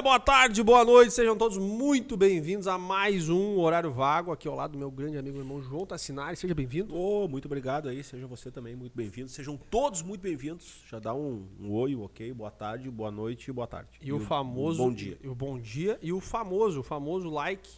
dia, boa tarde, boa noite, sejam todos muito bem-vindos a mais um Horário Vago, aqui ao lado do meu grande amigo e irmão João Tassinari, seja bem-vindo. Ô, muito obrigado aí, seja você também muito bem-vindo, sejam todos muito bem-vindos, já dá um, um oi, um ok, boa tarde, boa noite e boa tarde. E, o famoso... um bom dia. E o bom dia e o famoso, o famoso like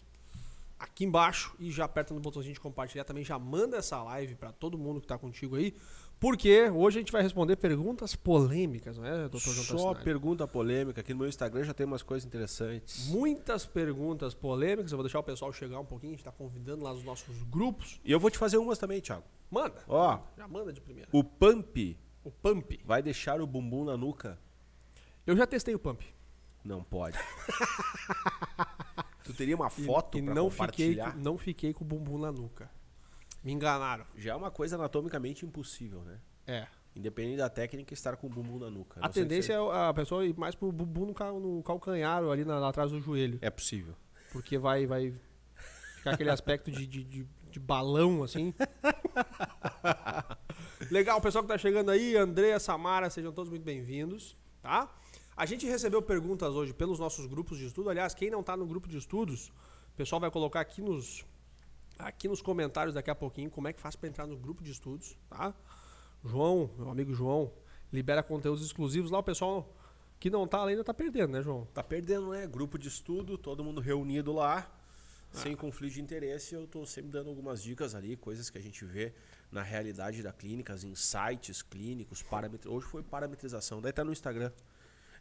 aqui embaixo e já aperta no botãozinho de compartilhar, também já manda essa live pra todo mundo que tá contigo aí, porque hoje a gente vai responder perguntas polêmicas, não é, doutor João Só pergunta polêmica, aqui no meu Instagram já tem umas coisas interessantes. Muitas perguntas polêmicas, eu vou deixar o pessoal chegar um pouquinho, a gente tá convidando lá os nossos grupos. E eu vou te fazer umas também, Thiago. Manda, Ó, já manda de primeira. o Pump O Pump. vai deixar o bumbum na nuca? Eu já testei o Pump. Não pode. tu teria uma foto e, e não fiquei, compartilhar? não fiquei com o bumbum na nuca. Me enganaram. Já é uma coisa anatomicamente impossível, né? É. Independente da técnica, estar com o bumbum na nuca. A tendência se é a pessoa ir mais pro bumbum no, cal- no calcanhar, ali na, atrás do joelho. é possível. Porque vai, vai ficar aquele aspecto de, de, de, de balão, assim. Legal, o pessoal que tá chegando aí, Andréa, Samara, sejam todos muito bem-vindos, tá? A gente recebeu perguntas hoje pelos nossos grupos de estudo. Aliás, quem não tá no grupo de estudos, o pessoal vai colocar aqui nos, aqui nos comentários daqui a pouquinho como é que faz para entrar no grupo de estudos, tá? João, meu amigo João, libera conteúdos exclusivos lá. O pessoal que não tá lá ainda tá perdendo, né, João? Tá perdendo, né? Grupo de estudo, todo mundo reunido lá, Ah. sem conflito de interesse. Eu tô sempre dando algumas dicas ali, coisas que a gente vê na realidade da clínica, os insights clínicos, parametri... hoje foi parametrização, daí tá no Instagram.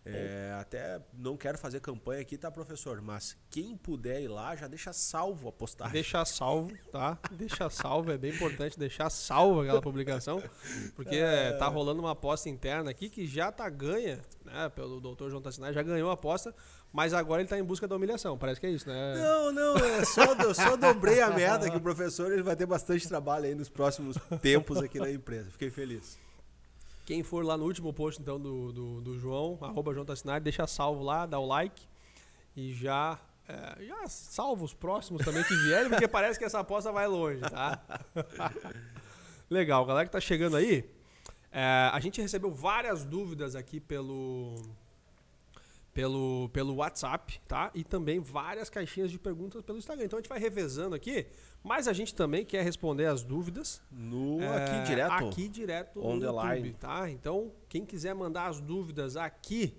É, até não quero fazer campanha aqui, tá, professor? Mas quem puder ir lá, já deixa salvo a postagem. Deixar salvo, tá? Deixar salvo, é bem importante deixar salvo aquela publicação, porque é, tá rolando uma aposta interna aqui que já tá ganha, né? Pelo doutor João Tassinari, já ganhou a aposta, mas agora ele tá em busca da humilhação. Parece que é isso, né? Não, não, é só, eu só dobrei a meta que o professor ele vai ter bastante trabalho aí nos próximos tempos aqui na empresa. Fiquei feliz. Quem for lá no último post, então, do, do, do João, arroba João Tassinari, deixa salvo lá, dá o like e já, é, já salva os próximos também que vierem, porque parece que essa aposta vai longe, tá? Legal, galera que tá chegando aí, é, a gente recebeu várias dúvidas aqui pelo, pelo, pelo WhatsApp, tá? E também várias caixinhas de perguntas pelo Instagram. Então a gente vai revezando aqui, mas a gente também quer responder as dúvidas No é, aqui direto. Aqui direto On no the YouTube, line. tá? Então, quem quiser mandar as dúvidas aqui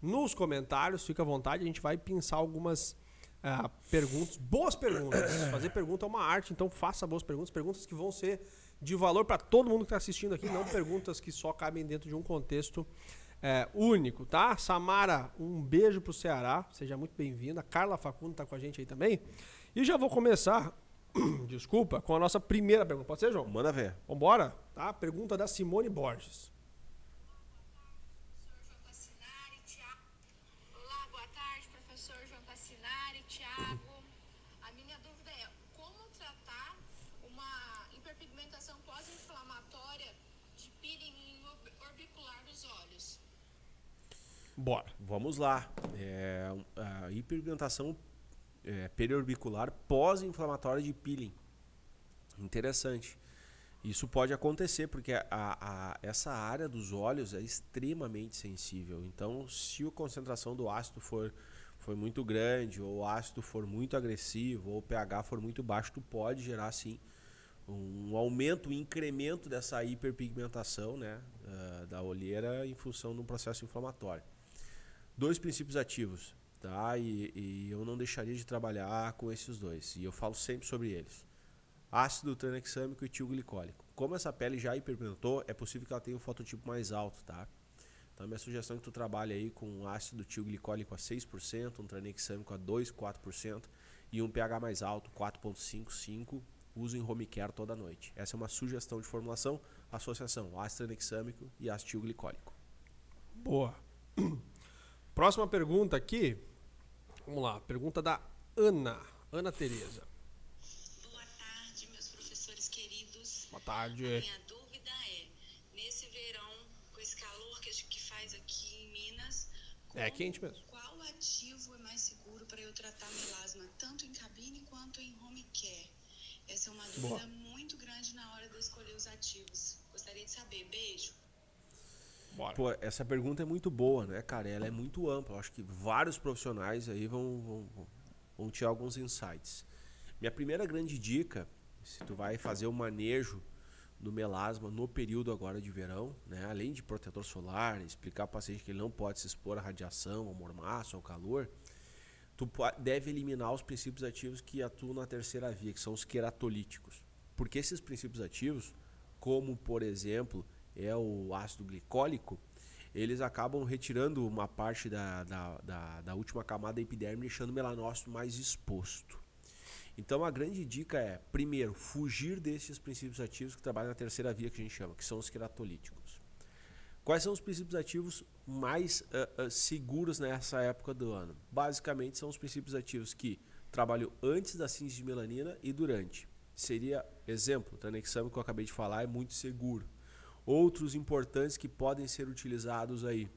nos comentários, fica à vontade. A gente vai pensar algumas ah, perguntas, boas perguntas. Fazer pergunta é uma arte, então faça boas perguntas, perguntas que vão ser de valor para todo mundo que está assistindo aqui, não perguntas que só cabem dentro de um contexto é, único, tá? Samara, um beijo pro Ceará, seja muito bem-vinda. Carla Facundo tá com a gente aí também. E já vou começar, desculpa, com a nossa primeira pergunta. Pode ser, João? Manda ver. Vambora? Tá? Pergunta da Simone Borges. Professor João Tassinari, Tiago. Olá, boa tarde, professor João Tassinari, Tiago. A minha dúvida é como tratar uma hiperpigmentação pós-inflamatória de peeling orb- orbicular dos olhos? Bora. Vamos lá. É, a hiperpigmentação é, periorbicular pós-inflamatória de peeling. Interessante. Isso pode acontecer porque a, a- essa área dos olhos é extremamente sensível. Então, se a concentração do ácido for, for muito grande, ou o ácido for muito agressivo, ou o pH for muito baixo, tu pode gerar sim um aumento, um incremento dessa hiperpigmentação né, ah, da olheira em função de um processo inflamatório dois princípios ativos, tá? E, e eu não deixaria de trabalhar com esses dois. E eu falo sempre sobre eles. Ácido tranexâmico e tilglicólico. Como essa pele já hiperpigmentou, é possível que ela tenha um fototipo mais alto, tá? Então, minha sugestão é que tu trabalhe aí com um ácido tilglicólico a 6%, um tranexâmico a 2, 4% e um pH mais alto, 4.5, 5, uso em home care toda noite. Essa é uma sugestão de formulação, associação ácido tranexâmico e ácido tilglicólico. Boa. Próxima pergunta aqui. Vamos lá. Pergunta da Ana. Ana Tereza. Boa tarde, meus professores queridos. Boa tarde. Minha dúvida é, nesse verão, com esse calor que, a que faz aqui em Minas, É quente mesmo. qual ativo é mais seguro para eu tratar melasma, tanto em cabine quanto em home care? Essa é uma dúvida Boa. muito grande na hora de escolher os ativos. Gostaria de saber. Beijo. Bora. Pô, essa pergunta é muito boa, né, cara? Ela é muito ampla. Eu acho que vários profissionais aí vão, vão, vão tirar alguns insights. Minha primeira grande dica, se tu vai fazer o manejo do melasma no período agora de verão, né? Além de protetor solar, explicar ao paciente que ele não pode se expor à radiação, ao mormaço, ao calor, tu deve eliminar os princípios ativos que atuam na terceira via, que são os queratolíticos. Porque esses princípios ativos, como por exemplo é o ácido glicólico, eles acabam retirando uma parte da, da, da, da última camada da epiderme, deixando o melanócito mais exposto. Então a grande dica é, primeiro, fugir desses princípios ativos que trabalham na terceira via que a gente chama, que são os queratolíticos. Quais são os princípios ativos mais ah, ah, seguros nessa época do ano? Basicamente são os princípios ativos que trabalham antes da síntese de melanina e durante. Seria, exemplo, tranexame que eu acabei de falar é muito seguro. Outros importantes que podem ser utilizados aí,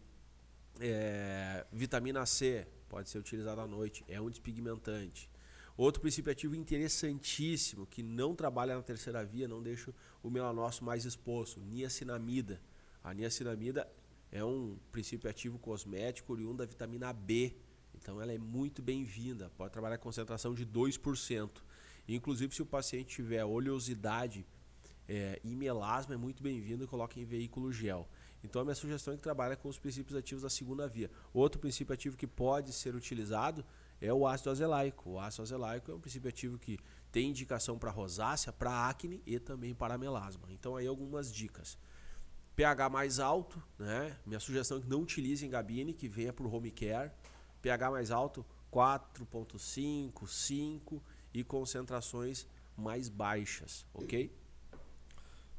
é, vitamina C pode ser utilizada à noite, é um despigmentante. Outro princípio ativo interessantíssimo que não trabalha na terceira via, não deixa o melanócito mais exposto, niacinamida. A niacinamida é um princípio ativo cosmético oriundo da vitamina B. Então ela é muito bem-vinda, pode trabalhar com concentração de 2%. Inclusive se o paciente tiver oleosidade é, e melasma é muito bem-vindo coloque em veículo gel. Então a minha sugestão é que trabalhe com os princípios ativos da segunda via. Outro princípio ativo que pode ser utilizado é o ácido azelaico. O ácido azelaico é um princípio ativo que tem indicação para rosácea, para acne e também para melasma. Então aí algumas dicas. pH mais alto, né? Minha sugestão é que não utilize em gabine, que venha para o home care. pH mais alto, 4.5, 5 e concentrações mais baixas, ok?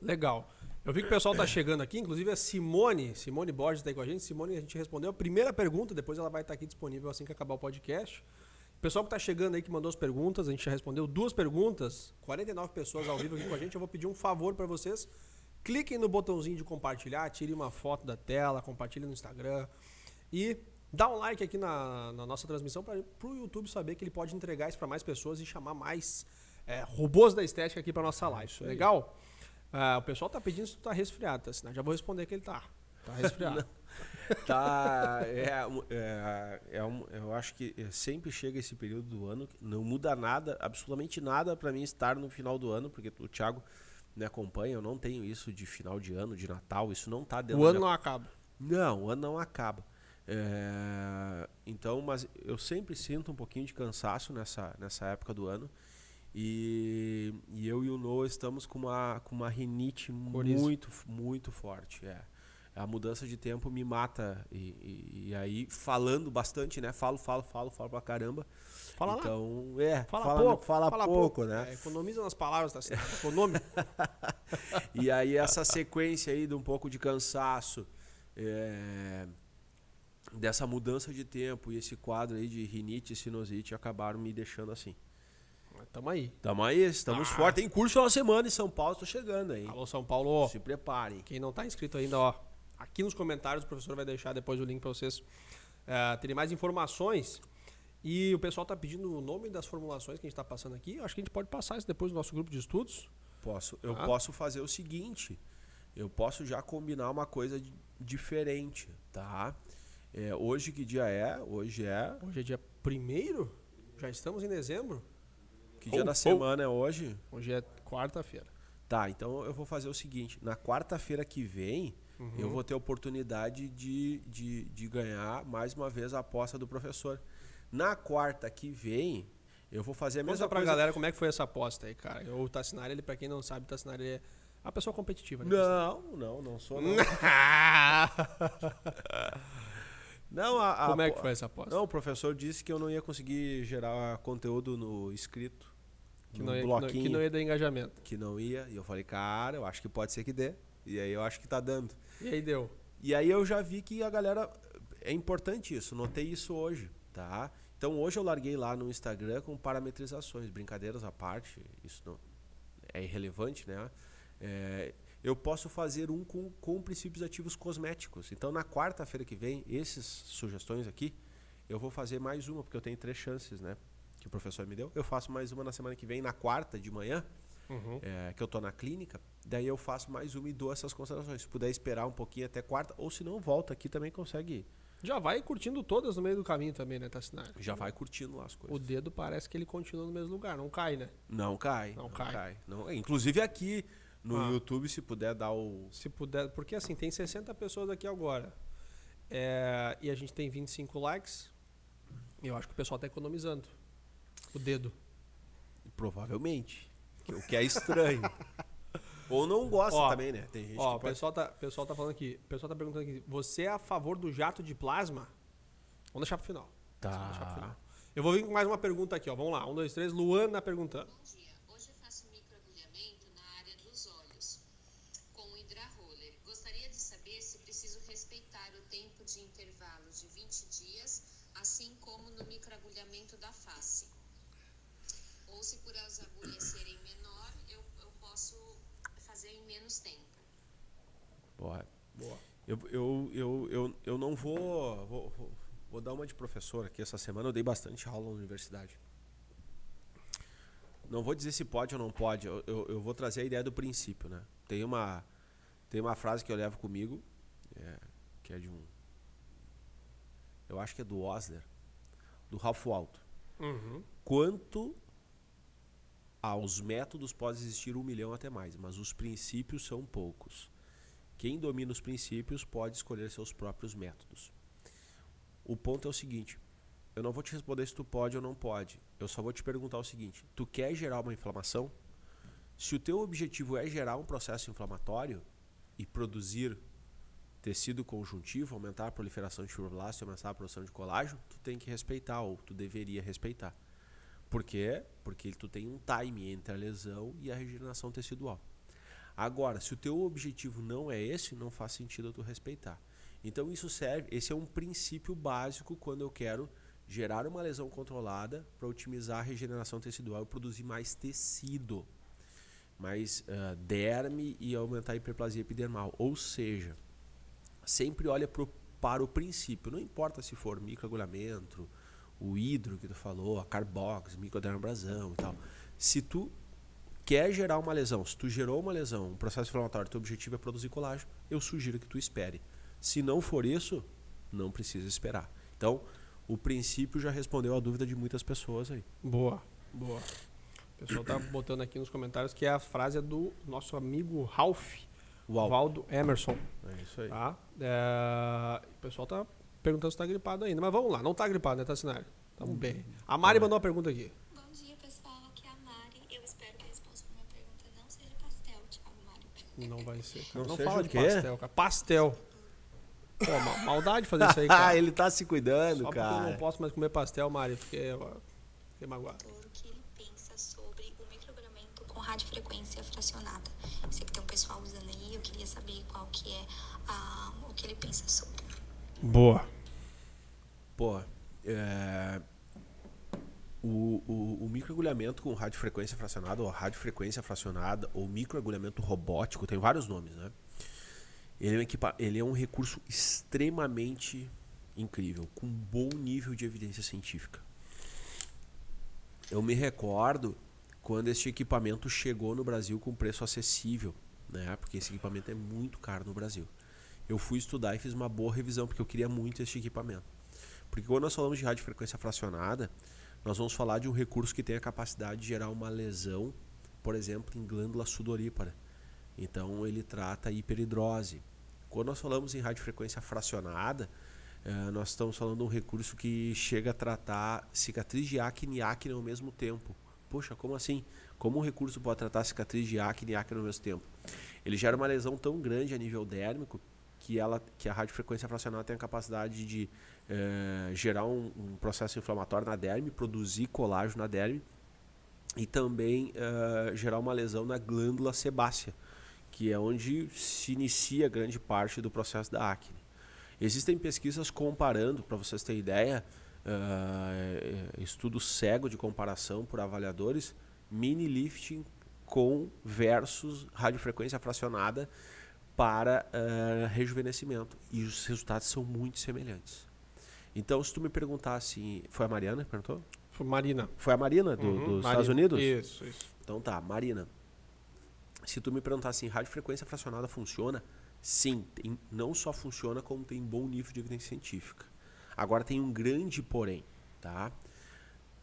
Legal. Eu vi que o pessoal tá chegando aqui, inclusive a Simone, Simone Borges está aí com a gente. Simone, a gente respondeu a primeira pergunta, depois ela vai estar aqui disponível assim que acabar o podcast. O pessoal que tá chegando aí, que mandou as perguntas, a gente já respondeu duas perguntas, 49 pessoas ao vivo aqui com a gente. Eu vou pedir um favor para vocês. Cliquem no botãozinho de compartilhar, tire uma foto da tela, compartilhe no Instagram e dá um like aqui na, na nossa transmissão para o YouTube saber que ele pode entregar isso para mais pessoas e chamar mais é, robôs da estética aqui para nossa live. aí. Ah, o pessoal tá pedindo se tu tá resfriado, tá? Senão já vou responder que ele tá. Tá resfriado. Tá, é, é, é um- eu acho que sempre chega esse período do ano, não muda nada, absolutamente nada para mim estar no final do ano, porque o Thiago me acompanha, eu não tenho isso de final de ano, de Natal, isso não tá dentro o ano minha não acaba. Não, o ano não acaba. É, então, mas eu sempre sinto um pouquinho de cansaço nessa, nessa época do ano. E, e eu e o Noah estamos com uma, com uma rinite muito, muito forte. É. A mudança de tempo me mata. E, e- e aí, falando bastante, né? Falo, falo, falo, falo pra caramba. Fala lá. então, é, Fala, fala, pouco. fala pouco, né? É, economiza nas palavras, tá. Econômico. E aí essa sequência aí de um pouco de cansaço, é, dessa mudança de tempo e esse quadro aí de rinite e sinusite acabaram me deixando assim. Tamo aí. Tamo aí, estamos Ah. fortes. Tem curso na semana em São Paulo, tô chegando aí. Alô, São Paulo. Se preparem. Quem não tá inscrito ainda, ó. Aqui nos comentários o professor vai deixar depois o link para vocês eh, terem mais informações. E o pessoal tá pedindo o nome das formulações que a gente tá passando aqui. Eu Acho que a gente pode passar isso depois no nosso grupo de estudos. Posso, eu Ah. posso fazer o seguinte, eu posso já combinar uma coisa di- diferente, tá? É, hoje que dia é? Hoje é. Hoje é dia primeiro? Já estamos em dezembro? Que dia Oh, da oh. semana é hoje? Hoje é quarta-feira. Tá, então eu vou fazer o seguinte: na quarta-feira que vem, eu Uhum. vou ter a oportunidade de, de, de ganhar mais uma vez a aposta do professor. Na quarta que vem, eu vou fazer a mesma Conta pra coisa. galera como é que foi essa aposta aí, cara. O Tassinari, ele, pra quem não sabe, o Tassinari é uma pessoa competitiva, né? Não, não, não sou. Não, não a, a como é que foi essa aposta? Não, o professor disse que eu não ia conseguir gerar conteúdo no escrito. Que, não ia, que, não, bloquinho. que não ia dar engajamento. que não ia. E eu falei, cara, eu acho que pode ser que dê. E aí eu acho que tá dando. E aí deu. E aí eu já vi que a galera. É importante isso, notei isso hoje, tá? Então hoje eu larguei lá no Instagram com parametrizações, brincadeiras à parte, isso não é irrelevante, né? É, eu posso fazer um com, com princípios ativos cosméticos. Então na quarta-feira que vem, essas sugestões aqui, eu vou fazer mais uma, porque eu tenho três chances, né? Que o professor me deu. Eu faço mais uma na semana que vem, na quarta de manhã, Uhum. é, que eu tô na clínica, daí eu faço mais uma e dou essas considerações. Se puder esperar um pouquinho até quarta, ou se não, volta aqui também consegue. Já vai curtindo todas no meio do caminho também, né, Tassinari? Já vai curtindo lá as O coisas. dedo parece que ele continua no mesmo lugar, não cai, né? Não cai. Não Não, cai. cai. Não, inclusive aqui no Ah. YouTube, se puder dar o. Se puder, porque assim, tem 60 pessoas aqui agora. É, e a gente tem 25 likes. Eu acho que o pessoal tá economizando. O dedo. Provavelmente. O que é estranho. Ou não gosta Ó, também, né? Tem gente Ó, o que pode... pessoal tá, o pessoal tá falando aqui. O pessoal tá perguntando aqui. Você é a favor do jato de plasma? Vamos deixar pro final. Vamos deixar pro Tá. final. Eu vou vir com mais uma pergunta aqui, ó. Vamos lá. Um, dois, três. Luana perguntando. Bom dia. Hoje eu faço microagulhamento na área dos olhos com o hidraroller. Gostaria de saber se preciso respeitar o tempo de intervalo de 20 dias, assim como no microagulhamento da face. Ou se por as agulhas serem menor, eu, eu posso fazer em menos tempo. Boa. Boa. Eu, eu, eu, eu, eu não vou, vou, vou. vou dar uma de professor aqui essa semana. Eu dei bastante aula na universidade. Não vou dizer se pode ou não pode. Eu, eu, eu vou trazer a ideia do princípio, né? Tem uma, tem uma frase que eu levo comigo, é, que é de um. Eu acho que é do Osler, do Ralph Waldo. Uhum. Quanto aos métodos pode existir um milhão até mais, mas os princípios são poucos. Quem domina os princípios pode escolher seus próprios métodos. O ponto é o seguinte: eu não vou te responder se tu pode ou não pode. Eu só vou te perguntar o seguinte: tu quer gerar uma inflamação? Se o teu objetivo é gerar um processo inflamatório e produzir tecido conjuntivo, aumentar a proliferação de fibroblastos aumentar a produção de colágeno, tu tem que respeitar ou tu deveria respeitar. Por quê? Porque tu tem um time entre a lesão e a regeneração tecidual. Agora, se o teu objetivo não é esse, não faz sentido tu respeitar. Então isso serve, esse é um princípio básico quando eu quero gerar uma lesão controlada para otimizar a regeneração tecidual e produzir mais tecido, mais ah, derme e aumentar a hiperplasia epidermal. Ou seja, sempre olha pro, para o princípio, não importa se for microagulhamento, o hidro que tu falou, a carbox, microdermabrasão e tal. Se tu quer gerar uma lesão, se tu gerou uma lesão, um processo inflamatório, teu objetivo é produzir colágeno, eu sugiro que tu espere. Se não for isso, não precisa esperar. Então, o princípio já respondeu a dúvida de muitas pessoas aí. Boa. Boa. O pessoal tá botando aqui nos comentários que é a frase do nosso amigo Ralph. Uau. Valdo Emerson. É isso aí. Tá? É, O pessoal tá perguntando se tá gripado ainda. Mas vamos lá, não tá gripado, né, Tassinari? Tamo bem. A Mari mandou uma pergunta aqui. Bom dia, pessoal. Aqui é a Mari. Eu espero que a resposta para minha pergunta não seja pastel, Thiago Mari. Não vai ser, cara. Não Não, seja fala o de quê? pastel, cara. Pastel. Pô, ma- maldade fazer isso aí, cara. Ah, ele tá se cuidando, Só porque eu cara. não posso mais comer pastel, Mari. Fiquei, fiquei magoado. O que ele pensa sobre o microagulhamento com radiofrequência fracionada. Sei que tem um pessoal usando aí, eu queria saber qual que é ah, o que ele pensa sobre. Boa. Pô, é, o, o, o microagulhamento com radiofrequência fracionada, ou radiofrequência fracionada, ou microagulhamento robótico, tem vários nomes, né? Ele é, um equipa- ele é um recurso extremamente incrível, com bom nível de evidência científica. Eu me recordo quando este equipamento chegou no Brasil com preço acessível, né? Porque esse equipamento é muito caro no Brasil. Eu fui estudar e fiz uma boa revisão porque eu queria muito este equipamento. Porque quando nós falamos de radiofrequência fracionada, nós vamos falar de um recurso que tem a capacidade de gerar uma lesão, por exemplo, em glândula sudorípara. Então ele trata a hiperidrose. Quando nós falamos em radiofrequência fracionada, eh, nós estamos falando de um recurso que chega a tratar cicatriz de acne e acne ao mesmo tempo. Poxa, como assim? Como um recurso pode tratar cicatriz de acne e acne ao mesmo tempo? Ele gera uma lesão tão grande a nível dérmico que, ela, que a radiofrequência fracionada tem a capacidade de eh, gerar um, um processo inflamatório na derme, produzir colágeno na derme e também eh, gerar uma lesão na glândula sebácea, que é onde se inicia grande parte do processo da acne. Existem pesquisas comparando, para vocês terem ideia, eh, estudo cego de comparação por avaliadores, mini lifting com versus radiofrequência fracionada para eh, rejuvenescimento. E os resultados são muito semelhantes. Então, se tu me perguntar assim, foi a Mariana que perguntou? Foi Marina. Foi a Marina do- Uhum, dos Marina. Estados Unidos? Isso, isso. Então tá, Marina. Se tu me perguntar assim, radiofrequência fracionada funciona? Sim, tem, não só funciona, como tem bom nível de evidência científica. Agora tem um grande porém, tá?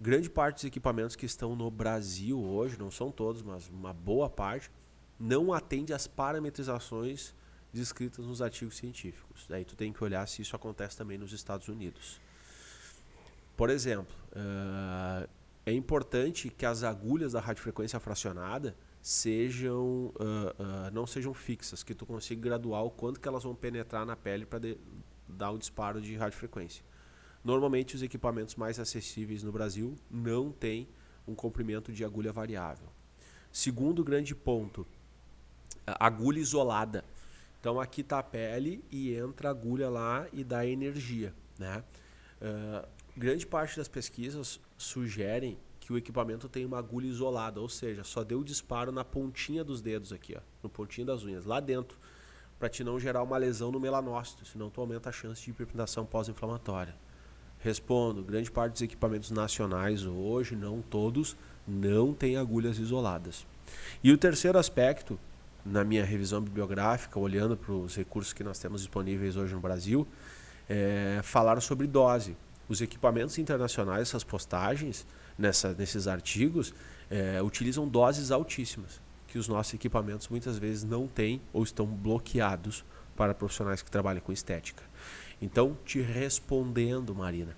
Grande parte dos equipamentos que estão no Brasil hoje, não são todos, mas uma boa parte, não atende às parametrizações descritas nos artigos científicos. Daí tu tem que olhar se isso acontece também nos Estados Unidos. Por exemplo, uh, é importante que as agulhas da radiofrequência fracionada sejam uh, uh, não sejam fixas, que tu consiga graduar o quanto que elas vão penetrar na pele para dar um disparo de radiofrequência. Normalmente os equipamentos mais acessíveis no Brasil não têm um comprimento de agulha variável. Segundo grande ponto, agulha isolada. Então aqui está a pele e entra a agulha lá e dá energia. Né? Uh, grande parte das pesquisas sugerem que o equipamento tem uma agulha isolada, ou seja, só deu disparo na pontinha dos dedos aqui, ó, no pontinho das unhas, lá dentro, para te não gerar uma lesão no melanócito, senão tu aumenta a chance de hiperpigmentação pós-inflamatória. Respondo, grande parte dos equipamentos nacionais hoje, não todos, não tem agulhas isoladas. E o terceiro aspecto na minha revisão bibliográfica, olhando para os recursos que nós temos disponíveis hoje no Brasil, é, falaram sobre dose. Os equipamentos internacionais, essas postagens, nessa, nesses artigos, é, utilizam doses altíssimas, que os nossos equipamentos muitas vezes não têm ou estão bloqueados para profissionais que trabalham com estética. Então, te respondendo, Marina,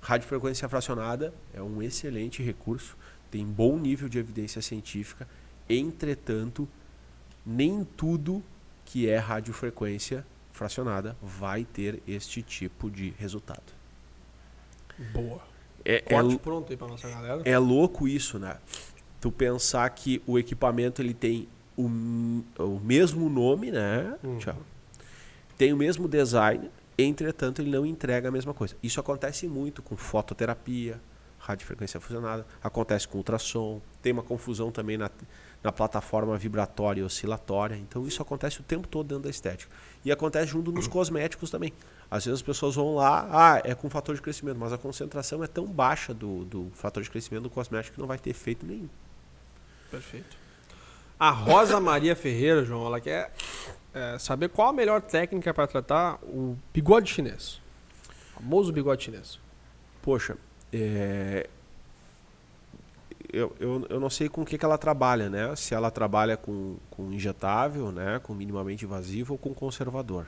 radiofrequência fracionada é um excelente recurso, tem bom nível de evidência científica, entretanto, nem tudo que é radiofrequência fracionada vai ter este tipo de resultado. Boa. É, Corte é, pronto aí pra nossa galera. é louco isso, né? Tu pensar que o equipamento ele tem o, o mesmo nome, né? Uhum. Tchau. Tem o mesmo design, entretanto ele não entrega a mesma coisa. Isso acontece muito com fototerapia, radiofrequência fusionada, acontece com ultrassom, tem uma confusão também na, na plataforma vibratória e oscilatória. Então isso acontece o tempo todo dentro da estética. E acontece junto nos cosméticos também. Às vezes as pessoas vão lá, ah, é com fator de crescimento, mas a concentração é tão baixa do, do fator de crescimento do cosmético que não vai ter efeito nenhum. Perfeito. A Rosa Maria Ferreira, João, ela quer é, saber qual a melhor técnica para tratar o bigode chinês. O famoso bigode chinês. Poxa, é, eu, eu, eu não sei com o que, que ela trabalha, né? Se ela trabalha com, com injetável, né? Com minimamente invasivo ou com conservador.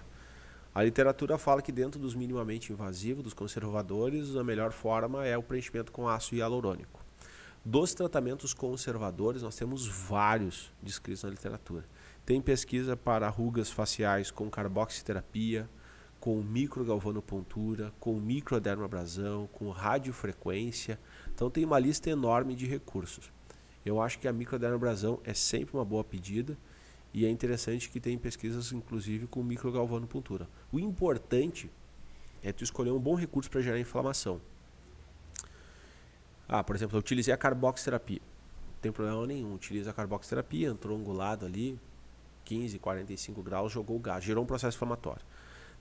A literatura fala que dentro dos minimamente invasivos, dos conservadores, a melhor forma é o preenchimento com ácido hialurônico. Dos tratamentos conservadores, nós temos vários descritos na literatura. Tem pesquisa para rugas faciais com carboxiterapia, com microgalvanopontura, com microdermabrasão, com radiofrequência. Então tem uma lista enorme de recursos. Eu acho que a microdermabrasão é sempre uma boa pedida e é interessante que tem pesquisas inclusive com microgalvanopuntura. O importante é tu escolher um bom recurso para gerar inflamação. Ah, por exemplo, eu utilizei a carboxterapia. Não tem problema nenhum. Utiliza a carboxterapia, entrou angulado ali, 15, 45 graus, jogou o gás, gerou um processo inflamatório.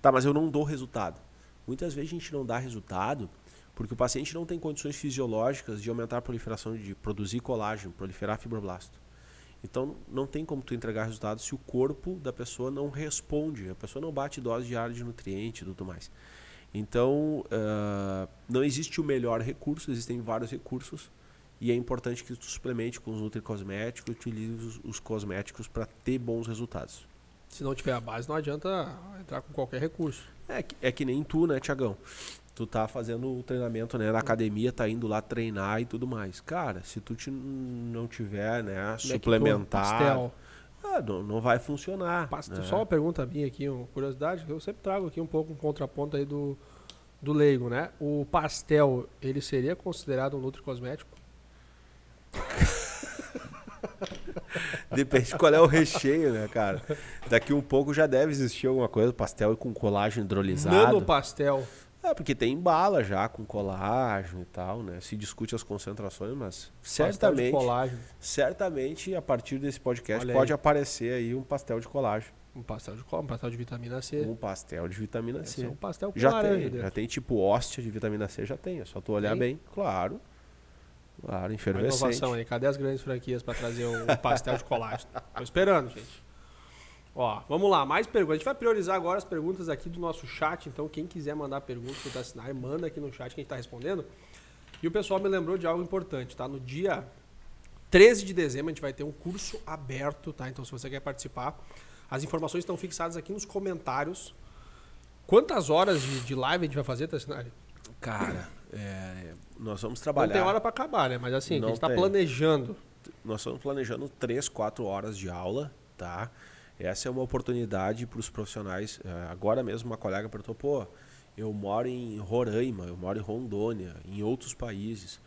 Tá, mas eu não dou resultado. Muitas vezes a gente não dá resultado porque o paciente não tem condições fisiológicas de aumentar a proliferação, de produzir colágeno, proliferar fibroblasto. Então não tem como tu entregar resultado se o corpo da pessoa não responde, a pessoa não bate dose diária de nutriente e tudo mais. Então uh, não existe o melhor recurso, existem vários recursos e é importante que tu suplemente com os nutricosméticos, utilize os, os cosméticos para ter bons resultados. Se não tiver a base, não adianta entrar com qualquer recurso. É, que- é que nem tu, né, Tiagão? Tu tá fazendo o treinamento né, na academia, tá indo lá treinar e tudo mais. Cara, se tu te- não tiver, né, é suplementar, ah, não, não vai funcionar. Né? Só uma pergunta minha aqui, uma curiosidade, que eu sempre trago aqui um pouco um contraponto aí do, do leigo, né? O pastel, ele seria considerado um nutricosmético? Depende de qual é o recheio, né, cara? Daqui um pouco já deve existir alguma coisa, pastel com colágeno hidrolisado. Nanopastel. É, porque tem bala já com colágeno e tal, né? Se discute as concentrações, mas Pastel de certamente, colágeno. certamente a partir desse podcast pode aparecer aí um pastel de colágeno, Um pastel de colágeno, um pastel de vitamina C. um pastel de vitamina Deve C. ser um pastel com Já laranja tem, dentro. já tem tipo hóstia de vitamina C, já tem, é só tu olhar Tem? bem, claro. Claro, Uma inovação aí. Cadê as grandes franquias para trazer um pastel de colágeno? Tô esperando, gente. Ó, vamos lá, mais perguntas. A gente vai priorizar agora as perguntas aqui do nosso chat. Então, quem quiser mandar perguntas para assinar, manda aqui no chat que a gente está respondendo. E o pessoal me lembrou de algo importante, tá? No dia 13 de dezembro a gente vai ter um curso aberto, tá? Então, se você quer participar, as informações estão fixadas aqui nos comentários. Quantas horas de, de live a gente vai fazer, Tassinari? Cara, é, nós vamos Não trabalhar. tem hora para acabar, né? Mas assim, a Não gente está planejando. Nós estamos planejando 3, 4 horas de aula, tá? Essa é uma oportunidade para os profissionais. É, Agora mesmo uma colega perguntou, pô, eu moro em Roraima, eu moro em Rondônia, em outros países.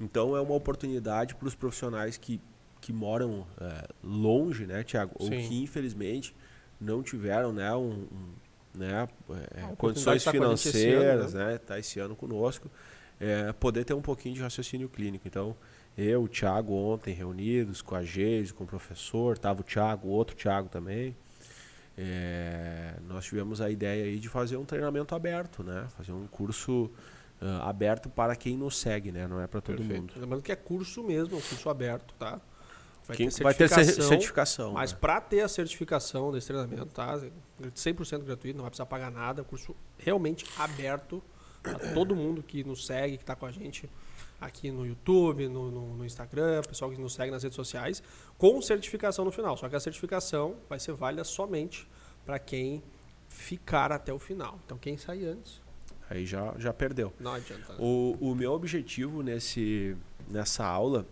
Então é uma oportunidade para os profissionais que, que moram é, longe, né, Tiago? Ou que infelizmente não tiveram, né, um, um, né, é, oportunidade condições tá a gente esse ano, financeiras, né, tá esse ano conosco, é, poder ter um pouquinho de raciocínio clínico. Então eu, o Thiago, ontem reunidos com a Geise, com o professor, tava o Thiago, o outro Thiago também. É, nós tivemos a ideia aí de fazer um treinamento aberto, né? Fazer um curso ah, aberto para quem nos segue, né? Não é para todo mundo. Lembrando que é curso mesmo, é um curso aberto, tá? Vai Quem ter vai ter cer- certificação. Mas né? para ter a certificação desse treinamento, tá? 100% gratuito, não vai precisar pagar nada. É curso realmente aberto para todo mundo que nos segue, que está com a gente aqui no YouTube, no, no, no Instagram, pessoal que nos segue nas redes sociais, com certificação no final. Só que a certificação vai ser válida somente para quem ficar até o final. Então, quem sair antes, Aí já, já perdeu. não adianta. né? O, o meu objetivo nesse, nessa aula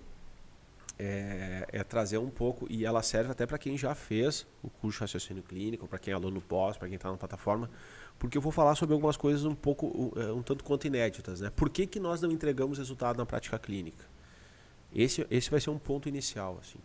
é, é trazer um pouco, e ela serve até para quem já fez o curso de raciocínio clínico, para quem é aluno pós, para quem está na plataforma, porque eu vou falar sobre algumas coisas um pouco, um, é, um tanto quanto inéditas. Né? Por que, que nós não entregamos resultado na prática clínica? Esse, esse vai ser um ponto inicial. Assim.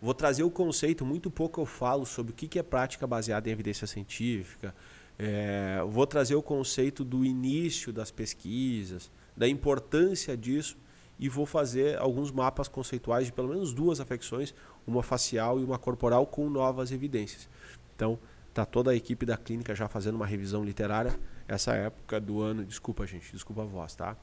Vou trazer o conceito, muito pouco eu falo sobre o que, que é prática baseada em evidência científica, é, vou trazer o conceito do início das pesquisas, da importância disso e vou fazer alguns mapas conceituais de pelo menos duas afecções, uma facial e uma corporal com novas evidências. Então, tá toda a equipe da clínica já fazendo uma revisão literária. Essa época do ano, desculpa gente, desculpa a voz, tá?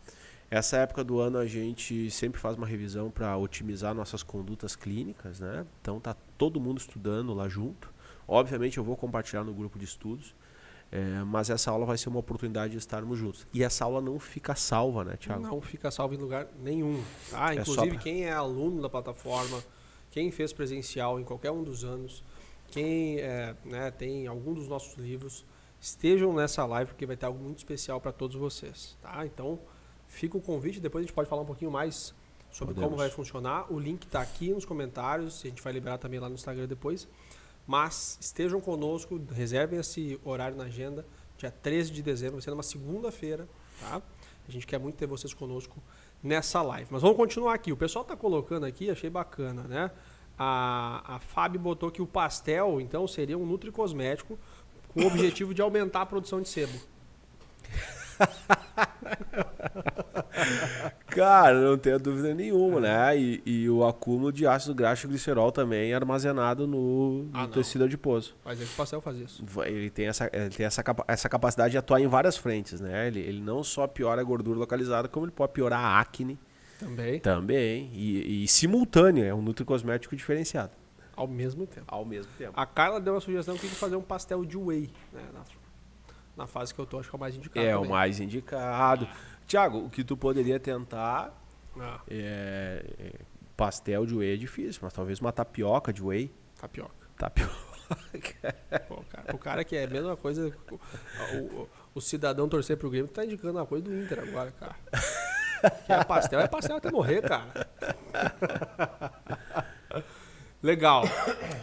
Essa época do ano a gente sempre faz uma revisão para otimizar nossas condutas clínicas, né? Então tá todo mundo estudando lá junto. Obviamente eu vou compartilhar no grupo de estudos. É, mas essa aula vai ser uma oportunidade de estarmos juntos. E essa aula não fica salva, né, Thiago? Não fica salvo em lugar nenhum. É só Inclusive, pra- quem é aluno da plataforma, quem fez presencial em qualquer um dos anos, quem é, né, tem algum dos nossos livros, estejam nessa live porque vai ter algo muito especial para todos vocês. Tá? Então, fica o convite. Depois a gente pode falar um pouquinho mais sobre como Podemos. vai funcionar. O link está aqui nos comentários. A gente vai liberar também lá no Instagram depois. Mas estejam conosco, reservem esse horário na agenda. Dia 13 de dezembro, vai ser numa segunda-feira, tá? A gente quer muito ter vocês conosco nessa live. Mas vamos continuar aqui. O pessoal tá colocando aqui, achei bacana, né? A, a Fábio botou que o pastel, então, seria um nutricosmético com o objetivo de aumentar a produção de sebo. Cara, não tenho dúvida nenhuma, né? E, e o acúmulo de ácido graxo e glicerol também é armazenado no, no Ah, não. tecido adiposo. Mas é que o pastel faz isso. Ele tem, essa, ele tem essa, essa capacidade de atuar em várias frentes, né? Ele, ele não só piora a gordura localizada, como ele pode piorar a acne Também, também. E, e simultâneo, é um nutricosmético diferenciado. ao mesmo tempo. Ao mesmo tempo. A Carla deu uma sugestão que tem que fazer um pastel de whey, né? Na, na fase que eu tô, acho que é o mais indicado. É o também. mais indicado. Tiago, o que tu poderia tentar Ah, é, é pastel de whey é difícil, mas talvez uma tapioca de whey. tapioca. Tapioca. Pô, cara, o cara que é a mesma coisa. O, o- o cidadão torcer pro Grêmio tá indicando uma coisa do Inter agora, cara. Que é pastel, é pastel até morrer, cara. Legal.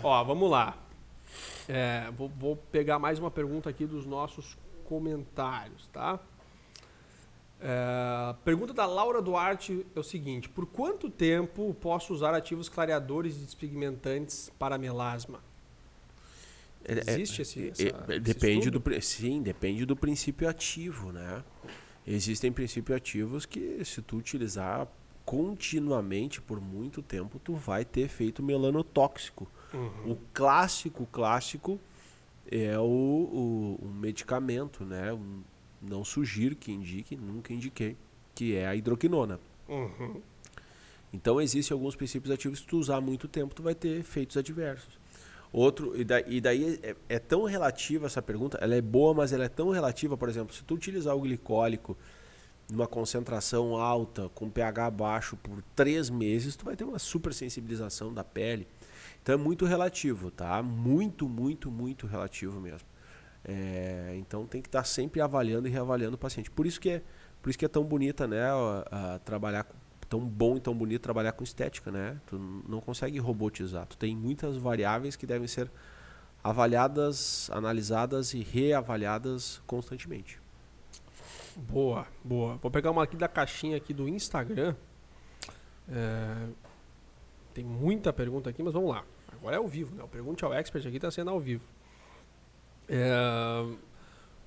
Ó, vamos lá. É, vou, vou pegar mais uma pergunta aqui dos nossos comentários, tá? É, pergunta da Laura Duarte é o seguinte: Por quanto tempo posso usar ativos clareadores e despigmentantes para melasma? É- é- Existe esse, é- essa- é- esse depende estudo? do sim, depende do princípio ativo, né? Existem princípios ativos que se tu utilizar continuamente por muito tempo, tu vai ter efeito melanotóxico. Uhum. O clássico, clássico é o, o, um medicamento, né? Um- não sugiro que indique, nunca indiquei, que é a hidroquinona. Uhum. Então existem alguns princípios ativos que tu usar muito tempo, tu vai ter efeitos adversos. Outro, e, da, e daí é, é, tão relativa essa pergunta, ela é boa, mas ela é tão relativa, por exemplo, se tu utilizar o glicólico numa concentração alta, com pH baixo por três meses, tu vai ter uma super sensibilização da pele. Então é muito relativo, tá? Muito, muito, muito relativo mesmo. É, então tem que estar sempre avaliando e reavaliando o paciente. Por isso que é, por isso que é tão bonita, né? A, a trabalhar tão bom e tão bonito trabalhar com estética, né? Tu não consegue robotizar. Tu tem muitas variáveis que devem ser avaliadas, analisadas e reavaliadas constantemente. Boa, boa. Vou pegar uma aqui da caixinha aqui do Instagram. É, tem muita pergunta aqui, mas vamos lá. Agora é ao vivo, né? O Pergunte ao Expert aqui está sendo ao vivo. É,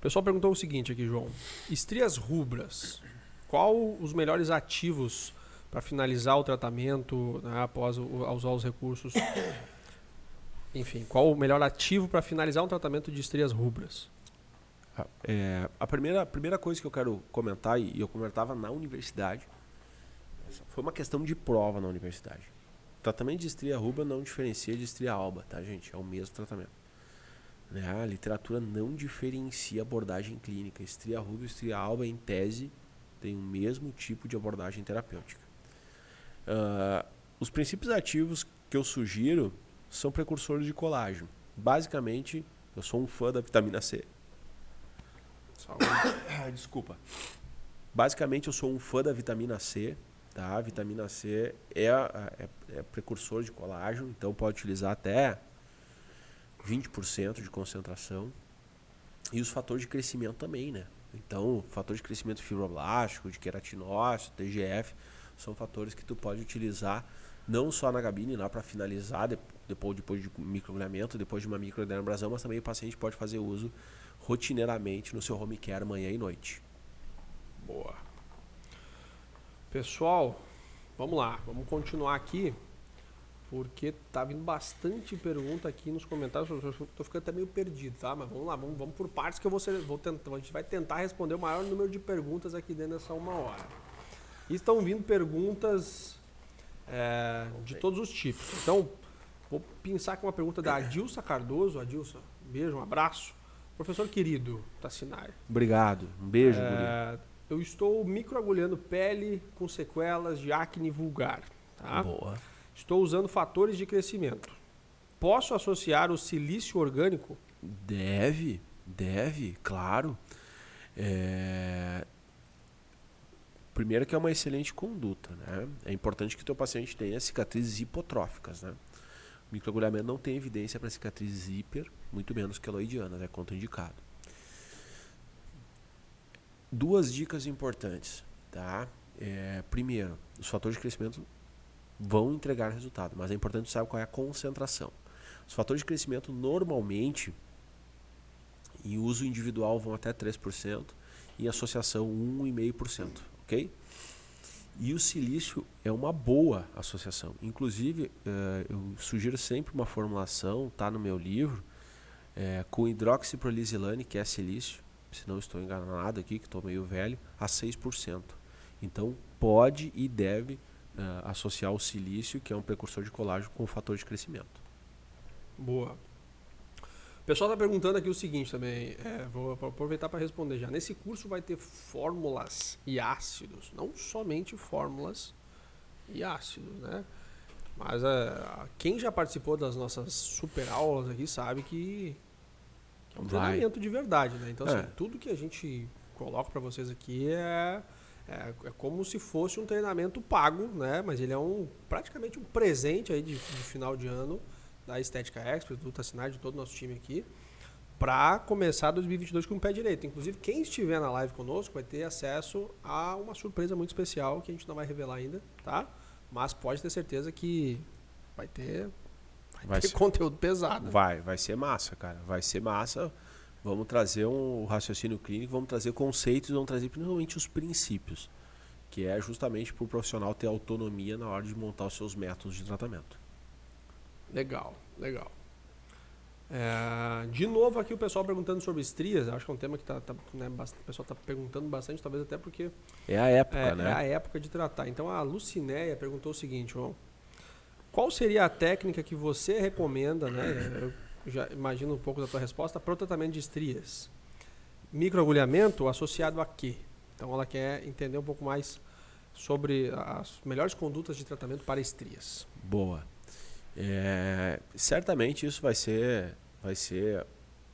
o pessoal perguntou o seguinte aqui, João. Estrias rubras. Qual os melhores ativos para finalizar o tratamento né, após o, usar os recursos? Enfim, qual o melhor ativo para finalizar um tratamento de estrias rubras? É, a, primeira, a primeira coisa que eu quero comentar, e eu comentava na universidade, foi uma questão de prova na universidade. O tratamento de estria rubra não diferencia de estria alba, tá, gente? É o mesmo tratamento. Né? A literatura não diferencia abordagem clínica. Estria rubra e estria alba, em tese, tem o mesmo tipo de abordagem terapêutica. Uh, os princípios ativos que eu sugiro são precursores de colágeno. Basicamente, eu sou um fã da vitamina C. Desculpa. Basicamente, eu sou um fã da vitamina C. Tá? A vitamina C é, é, é precursor de colágeno, então pode utilizar até 20% de concentração. E os fatores de crescimento também, né? Então, fator de crescimento fibroblástico, de queratinócito, TGF, são fatores que tu pode utilizar não só na gabine lá para finalizar depois, depois de microagulhamento, depois de uma microdermabrasão, mas também o paciente pode fazer uso rotineiramente no seu home care manhã e noite. Boa. Pessoal, vamos lá, vamos continuar aqui, porque tá vindo bastante pergunta aqui nos comentários. Eu tô ficando até meio perdido, tá? Mas vamos lá, vamos, vamos por partes que eu vou, ser, vou tentar, a gente vai tentar responder o maior número de perguntas aqui dentro dessa uma hora. E estão vindo perguntas é, de todos os tipos. Então, vou pensar com uma pergunta da Adilsa Cardoso. Adilsa, um beijo, um abraço. Professor querido Tassinari. Obrigado. Um beijo, é, Eu estou microagulhando pele com sequelas de acne vulgar. Tá? Boa. Estou usando fatores de crescimento. Posso associar o silício orgânico? Deve, deve, claro. É... Primeiro que é uma excelente conduta, né? É importante que o teu paciente tenha cicatrizes hipotróficas, né? O microagulhamento não tem evidência para cicatrizes hiper, muito menos queloidianas, é contraindicado. Duas dicas importantes, tá? É, primeiro, os fatores de crescimento vão entregar resultado, mas é importante saber qual é a concentração. Os fatores de crescimento normalmente em uso individual vão até 3%, em associação 1,5%, ok? E o silício é uma boa associação. Inclusive, uh, eu sugiro sempre uma formulação, está no meu livro, é, com hidroxiprolizilane, que é silício, se não estou enganado aqui, que estou meio velho, a 6%. Então, pode e deve uh, associar o silício, que é um precursor de colágeno, com o fator de crescimento. Boa. O pessoal está perguntando aqui o seguinte também, é, vou aproveitar para responder já. Nesse curso vai ter fórmulas e ácidos, não somente fórmulas e ácidos, né? Mas é, quem já participou das nossas super aulas aqui sabe que, que é um vai. treinamento de verdade, né? Então, assim, é. tudo que a gente coloca para vocês aqui é, é, é, como se fosse um treinamento pago, né? Mas ele é um praticamente um presente aí de, de final de ano da Estética Expert, do Tassinar, de todo o nosso time aqui, para começar 2022 com o pé direito. Inclusive, quem estiver na live conosco vai ter acesso a uma surpresa muito especial que a gente não vai revelar ainda, tá? Mas pode ter certeza que vai ter, vai, vai ter ser, conteúdo pesado. Vai, vai ser massa, cara. Vai ser massa. Vamos trazer um raciocínio clínico, vamos trazer conceitos, vamos trazer principalmente os princípios, que é justamente para o profissional ter autonomia na hora de montar os seus métodos de tratamento. Legal, legal. É, de novo aqui o pessoal perguntando sobre estrias, acho que é um tema que tá, tá, né, o pessoal está perguntando bastante, talvez até porque é a época, é, né? É a época de tratar. Então a Lucinéia perguntou o seguinte, João, qual seria a técnica que você recomenda, né? Eu já imagino um pouco da tua resposta, para o tratamento de estrias. Microagulhamento associado a quê? Então ela quer entender um pouco mais sobre as melhores condutas de tratamento para estrias. Boa. É, certamente isso vai ser, vai ser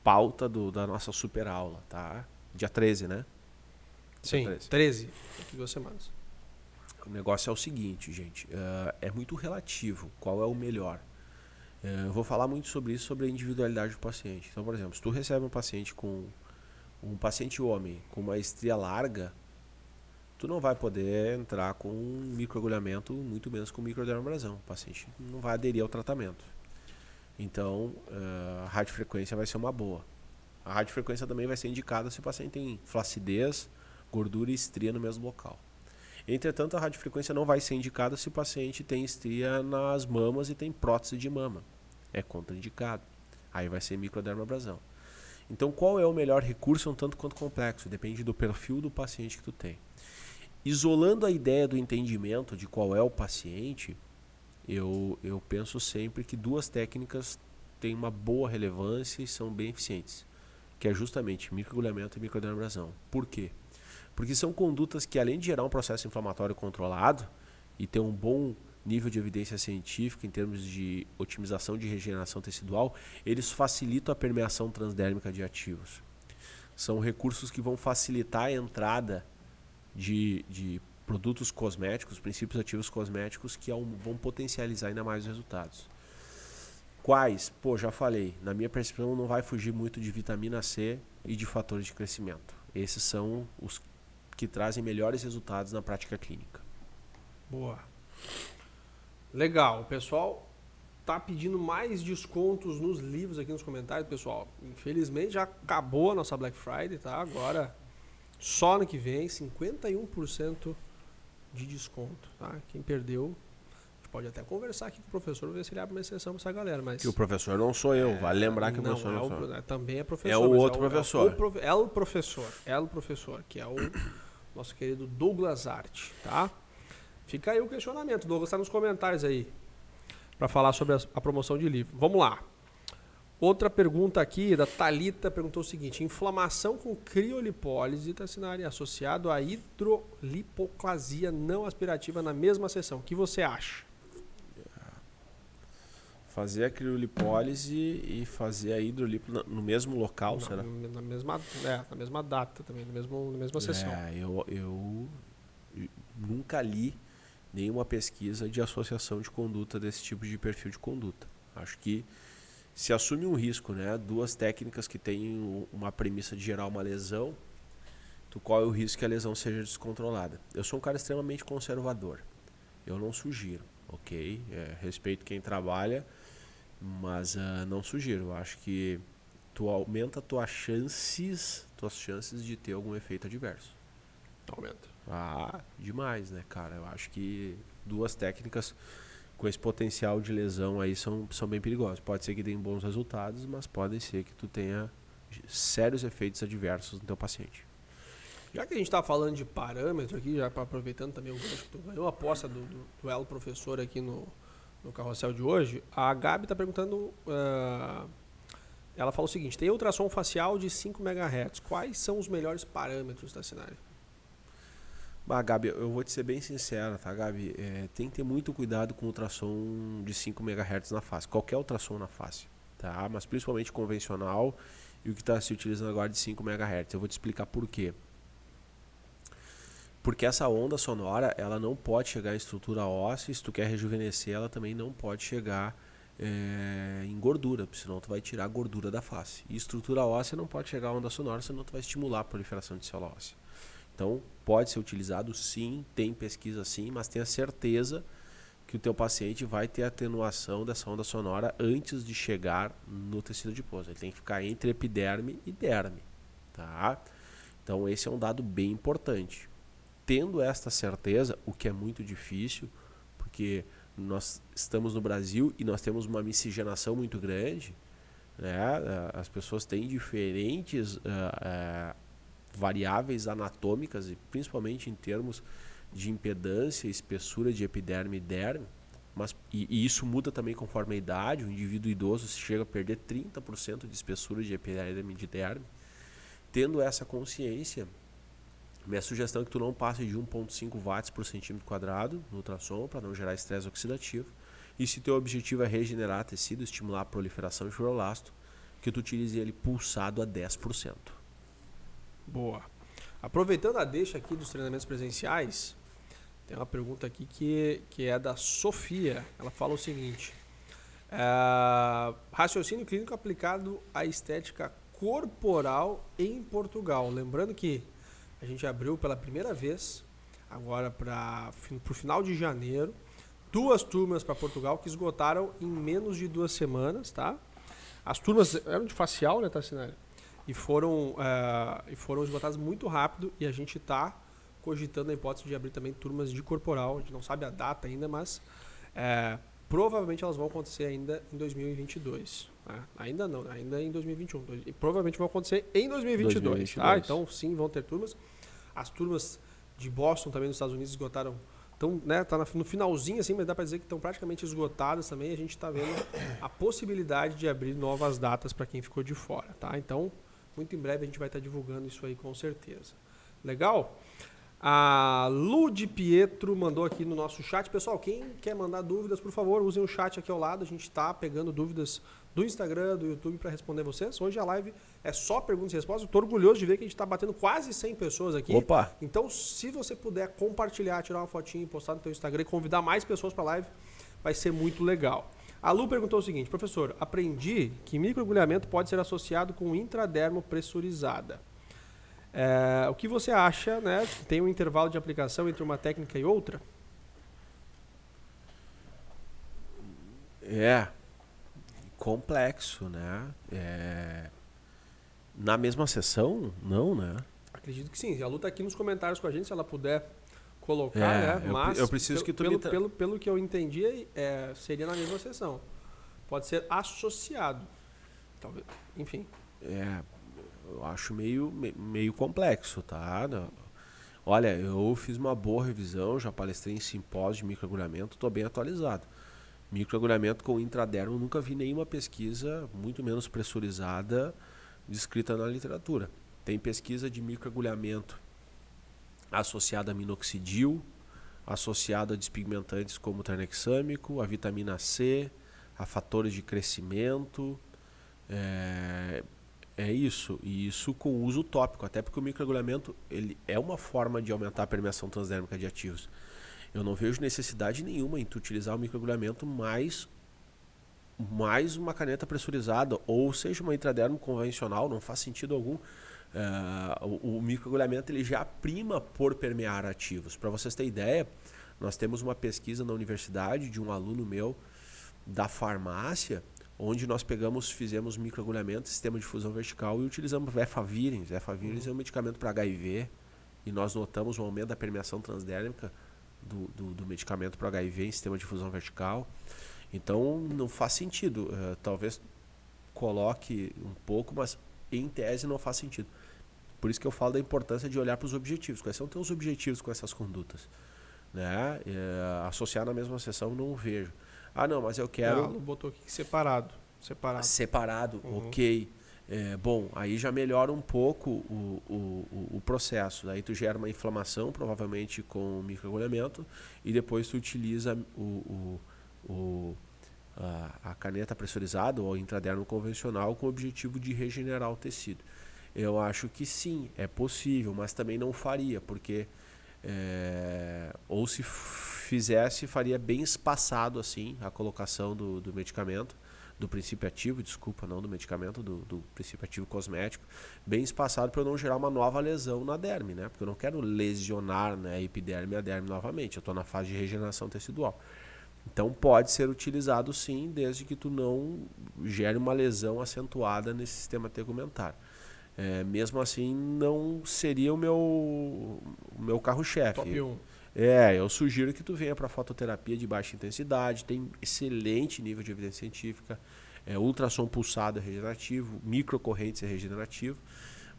pauta do, da nossa super aula, tá? Dia 13, né? Sim, 13. 13. Daqui duas semanas. O negócio é o seguinte, gente. Uh, é muito relativo qual é o melhor. Uh, eu vou falar muito sobre isso, sobre a individualidade do paciente. Então, por exemplo, se tu recebe um paciente com um paciente homem com uma estria larga, tu não vai poder entrar com um microagulhamento, muito menos com microdermobrasão. O paciente não vai aderir ao tratamento. Então, uh, a radiofrequência vai ser uma boa. A radiofrequência também vai ser indicada se o paciente tem flacidez, gordura e estria no mesmo local. Entretanto, a radiofrequência não vai ser indicada se o paciente tem estria nas mamas e tem prótese de mama. É contraindicado. Aí vai ser microdermabrasão. Então, qual é o melhor recurso? Um tanto quanto complexo. Depende do perfil do paciente que tu tem. Isolando a ideia do entendimento de qual é o paciente, eu, eu penso sempre que duas técnicas têm uma boa relevância e são bem eficientes, que é justamente microagulhamento e microdermabrasão. Por quê? Porque são condutas que, além de gerar um processo inflamatório controlado e ter um bom nível de evidência científica em termos de otimização de regeneração tecidual, eles facilitam a permeação transdérmica de ativos. São recursos que vão facilitar a entrada de, de produtos cosméticos, princípios ativos cosméticos que vão potencializar ainda mais os resultados. Quais? Pô, já falei. Na minha percepção, não vai fugir muito de vitamina C e de fatores de crescimento. Esses são os que trazem melhores resultados na prática clínica. Boa. Legal. O pessoal tá pedindo mais descontos nos livros aqui nos comentários, pessoal. Infelizmente já acabou a nossa Black Friday, tá? Agora só ano que vem, 51% de desconto, tá? Quem perdeu, a gente pode até conversar aqui com o professor, ver se ele abre uma exceção para essa galera, mas... Que o professor não sou eu, é, vale lembrar que não, o professor não, é sou eu. Também é professor. É o outro é o, professor. É o, é o professor, é o professor, que é o nosso querido Douglas Arte, tá? Fica aí o questionamento, Douglas está nos comentários aí, para falar sobre a, promoção de livro. Vamos lá. Outra pergunta aqui da Talita perguntou o seguinte: inflamação com criolipólise está sendo associado a hidrolipoclasia não aspirativa na mesma sessão. O que você acha? Fazer a criolipólise e fazer a hidrolipo no mesmo local, não, será? Na mesma, é, na mesma data também, no mesmo, na mesma sessão. É, eu, eu nunca li nenhuma pesquisa de associação de conduta desse tipo de perfil de conduta. Acho que se assume um risco, né? Duas técnicas que têm uma premissa de gerar uma lesão, tu corre o risco que a lesão seja descontrolada. Eu sou um cara extremamente conservador. Eu não sugiro, ok? É, respeito quem trabalha, mas uh, não sugiro. Acho que tu aumenta tuas chances, tuas chances de ter algum efeito adverso. Aumenta. Ah, demais, né, cara? Eu acho que duas técnicas com esse potencial de lesão aí são, são bem perigosos. Pode ser que deem bons resultados, mas pode ser que tu tenha sérios efeitos adversos no teu paciente. Já que a gente está falando de parâmetro aqui, já aproveitando também o gancho que tu ganhou a aposta do, do duelo professor aqui no, no carrossel de hoje, a Gabi está perguntando. Uh, ela fala o seguinte: tem ultrassom facial de 5 MHz. Quais são os melhores parâmetros da cenário? Bah, Gabi, eu vou te ser bem sincero, tá, Gabi? É, tem que ter muito cuidado com ultrassom de 5 MHz na face. Qualquer ultrassom na face, tá? Mas principalmente convencional e o que está se utilizando agora de 5 MHz. Eu vou te explicar por quê. Porque essa onda sonora, ela não pode chegar em estrutura óssea. Se tu quer rejuvenescer, ela também não pode chegar é, em gordura, senão tu vai tirar a gordura da face. E estrutura óssea não pode chegar a onda sonora, senão tu vai estimular a proliferação de célula óssea. Então, pode ser utilizado sim, tem pesquisa sim, mas tenha certeza que o teu paciente vai ter atenuação dessa onda sonora antes de chegar no tecido adiposo. Ele tem que ficar entre epiderme e derme, tá? Então, esse é um dado bem importante. Tendo esta certeza, o que é muito difícil, porque nós estamos no Brasil e nós temos uma miscigenação muito grande, Né? Ah, As pessoas têm diferentes ah, ah, variáveis anatômicas, e principalmente em termos de impedância, espessura de epiderme e derme. Mas, e, e isso muda também conforme a idade. O indivíduo idoso chega a perder 30% de espessura de epiderme e de derme. Tendo essa consciência, minha sugestão é que tu não passe de 1,5 watts por centímetro quadrado no ultrassom para não gerar estresse oxidativo. E se teu objetivo é regenerar tecido, estimular a proliferação de fibroblasto, que tu utilize ele pulsado a 10%. Boa. Aproveitando a deixa aqui dos treinamentos presenciais, tem uma pergunta aqui que, que é da Sofia. Ela fala o seguinte: é, raciocínio clínico aplicado à estética corporal em Portugal. Lembrando que a gente abriu pela primeira vez, agora para o final de janeiro, duas turmas para Portugal que esgotaram em menos de duas semanas, tá? As turmas eram de facial, né, Tassinari? E foram, é, e foram esgotadas muito rápido e a gente está cogitando a hipótese de abrir também turmas de corporal. A gente não sabe a data ainda, mas é, provavelmente elas vão acontecer ainda em 2022. né? Ainda não, ainda em 2021. Dois- E provavelmente vão acontecer em 2022. Tá? 2022. Então, sim, vão ter turmas. As turmas de Boston também nos Estados Unidos esgotaram. Então, né, tá no finalzinho assim, mas dá para dizer que estão praticamente esgotadas também. A gente está vendo a possibilidade de abrir novas datas para quem ficou de fora, tá? Então, muito em breve a gente vai estar divulgando isso aí com certeza. Legal? A Lu de Pietro mandou aqui no nosso chat. Pessoal, quem quer mandar dúvidas, por favor, usem o chat aqui ao lado. A gente está pegando dúvidas do Instagram, do YouTube para responder vocês. Hoje a live é só perguntas e respostas. Estou orgulhoso de ver que a gente está batendo quase 100 pessoas aqui. Opa! Então, se você puder compartilhar, tirar uma fotinha e postar no teu Instagram e convidar mais pessoas para a live, vai ser muito legal. A Lu perguntou o seguinte, professor, aprendi que microagulhamento pode ser associado com intradermo pressurizada. É, o que você acha, né? Tem um intervalo de aplicação entre uma técnica e outra? É complexo, né? É, na mesma sessão, não, né? Acredito que sim. A Lu tá aqui nos comentários com a gente, se ela puder colocar, É, né? eu Mas eu preciso pelo, que tu pelo, me tra- pelo, pelo que eu entendi, é, seria na mesma sessão. Pode ser associado. Talvez. Enfim. É, eu acho meio, me- meio complexo, tá? Olha, eu fiz uma boa revisão, já palestrei em simpósio de microagulhamento, estou bem atualizado. Microagulhamento com intradermo, nunca vi nenhuma pesquisa, muito menos pressurizada, descrita na literatura. Tem pesquisa de microagulhamento associada a minoxidil, associado a despigmentantes como o tranexâmico, a vitamina C, a fatores de crescimento. É, é isso, e isso com uso tópico, até porque o microagulhamento ele é uma forma de aumentar a permeação transdérmica de ativos. Eu não vejo necessidade nenhuma em tu utilizar o microagulhamento mais mais uma caneta pressurizada ou seja uma intradermo convencional, não faz sentido algum. É, o, o microagulhamento ele já prima por permear ativos. Para vocês terem ideia, nós temos uma pesquisa na universidade de um aluno meu da farmácia, onde nós pegamos, fizemos microagulhamento, sistema de fusão vertical e utilizamos Efavirenz. Efavirenz é um medicamento para HIV e nós notamos um aumento da permeação transdérmica do, do, do medicamento para HIV em sistema de fusão vertical. Então não faz sentido. Eh, talvez coloque um pouco, mas em tese não faz sentido. Por isso que eu falo da importância de olhar para os objetivos. Quais são teus objetivos com essas condutas? Né? Eh, associar na mesma sessão não vejo. Ah, não, mas eu quero A Lu botou aqui separado. Separado. separado, Uhum. ok. É, bom, aí já melhora um pouco o, o, o, processo. Daí tu gera uma inflamação, provavelmente com microagulhamento, e depois tu utiliza o, o, o- a, a caneta pressurizada ou intradermo convencional com o objetivo de regenerar o tecido. Eu acho que sim, é possível, mas também não faria, porque é, ou se fizesse, faria bem espaçado assim a colocação do, do medicamento, do princípio ativo, desculpa, não do medicamento, do, do princípio ativo cosmético, bem espaçado para eu não gerar uma nova lesão na derme, né? Porque eu não quero lesionar né, a epiderme e a derme novamente, eu estou na fase de regeneração tecidual. Então pode ser utilizado sim, desde que tu não gere uma lesão acentuada nesse sistema tegumentar. É, mesmo assim, não seria o meu, o meu carro-chefe. Top 1. É, eu sugiro que tu venha para fototerapia de baixa intensidade, tem excelente nível de evidência científica, É, ultrassom pulsado é regenerativo, microcorrentes é regenerativo.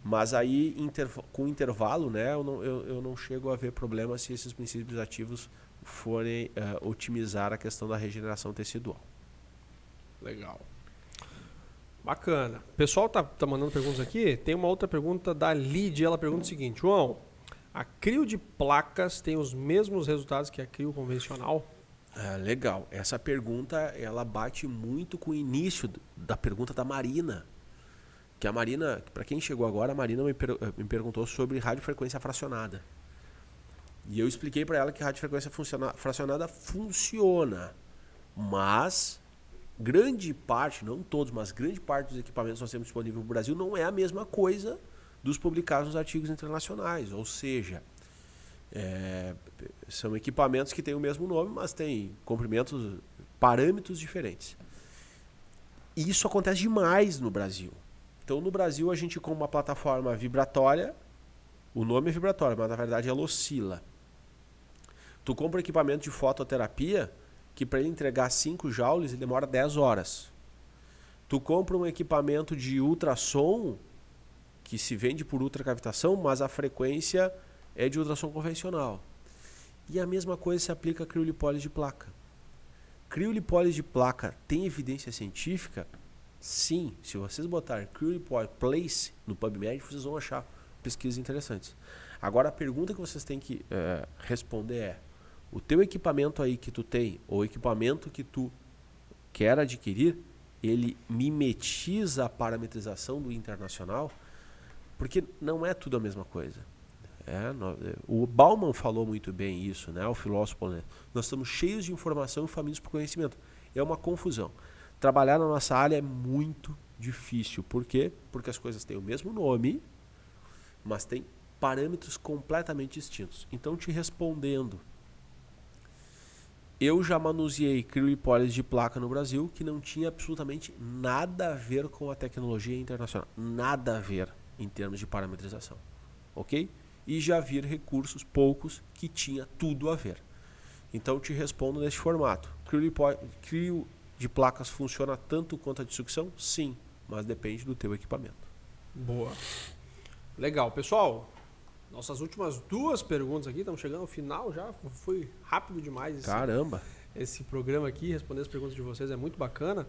Mas aí, interv com intervalo, né, eu não, eu, eu não chego a ver problema se esses princípios ativos forem uh, otimizar a questão da regeneração tecidual. Legal. Bacana. O pessoal tá, tá mandando perguntas aqui. Tem uma outra pergunta da Lídia. Ela pergunta o seguinte: João, a crio de placas tem os mesmos resultados que a crio convencional? É, legal. Essa pergunta ela bate muito com o início da pergunta da Marina. Que a Marina, para quem chegou agora, a Marina me, per me perguntou sobre radiofrequência fracionada. E eu expliquei para ela que radiofrequência fracionada funciona, mas grande parte, não todos, mas grande parte dos equipamentos que nós temos disponível no Brasil não é a mesma coisa dos publicados nos artigos internacionais. Ou seja, é, são equipamentos que têm o mesmo nome, mas têm comprimentos, parâmetros diferentes. E isso acontece demais no Brasil. Então, no Brasil, a gente, com uma plataforma vibratória, o nome é vibratório, mas na verdade ela oscila. Tu compra equipamento de fototerapia que para ele entregar 5 joules ele demora 10 horas. Tu compra um equipamento de ultrassom que se vende por ultracavitação, mas a frequência é de ultrassom convencional. E a mesma coisa se aplica a criolipólise de placa. Criolipólise de placa tem evidência científica? Sim. Se vocês botarem criolipólise place no PubMed, vocês vão achar pesquisas interessantes. Agora a pergunta que vocês têm que é, responder é: o teu equipamento aí que tu tem, ou equipamento que tu quer adquirir, ele mimetiza a parametrização do internacional? Porque não é tudo a mesma coisa. É, o Bauman falou muito bem isso, né, o filósofo polonês. Nós estamos cheios de informação e famintos por conhecimento. É uma confusão. Trabalhar na nossa área é muito difícil. Por quê? Porque as coisas têm o mesmo nome, mas têm parâmetros completamente distintos. Então, te respondendo, eu já manuseei criolipólise de placa no Brasil que não tinha absolutamente nada a ver com a tecnologia internacional. Nada a ver em termos de parametrização. Ok? E já vi recursos, poucos, que tinha tudo a ver. Então te respondo neste formato. Crio de placas funciona tanto quanto a de sucção? Sim, mas depende do teu equipamento. Boa. Legal. Pessoal, nossas últimas duas perguntas aqui, estamos chegando ao final já. Foi rápido demais esse, Caramba! Esse programa aqui, responder as perguntas de vocês é muito bacana.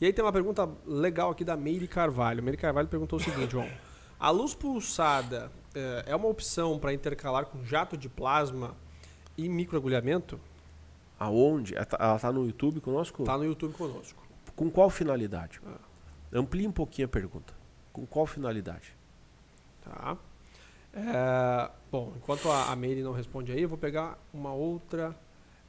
E aí tem uma pergunta legal aqui da Meire Carvalho. Meire Carvalho perguntou o seguinte, João. A luz pulsada é, é uma opção para intercalar com jato de plasma e microagulhamento? Aonde? Ela está no YouTube conosco? Está no YouTube conosco. Com qual finalidade? Ah. Amplie um pouquinho a pergunta. Com qual finalidade? Tá. É, bom, enquanto a, a Meire não responde aí, eu vou pegar uma outra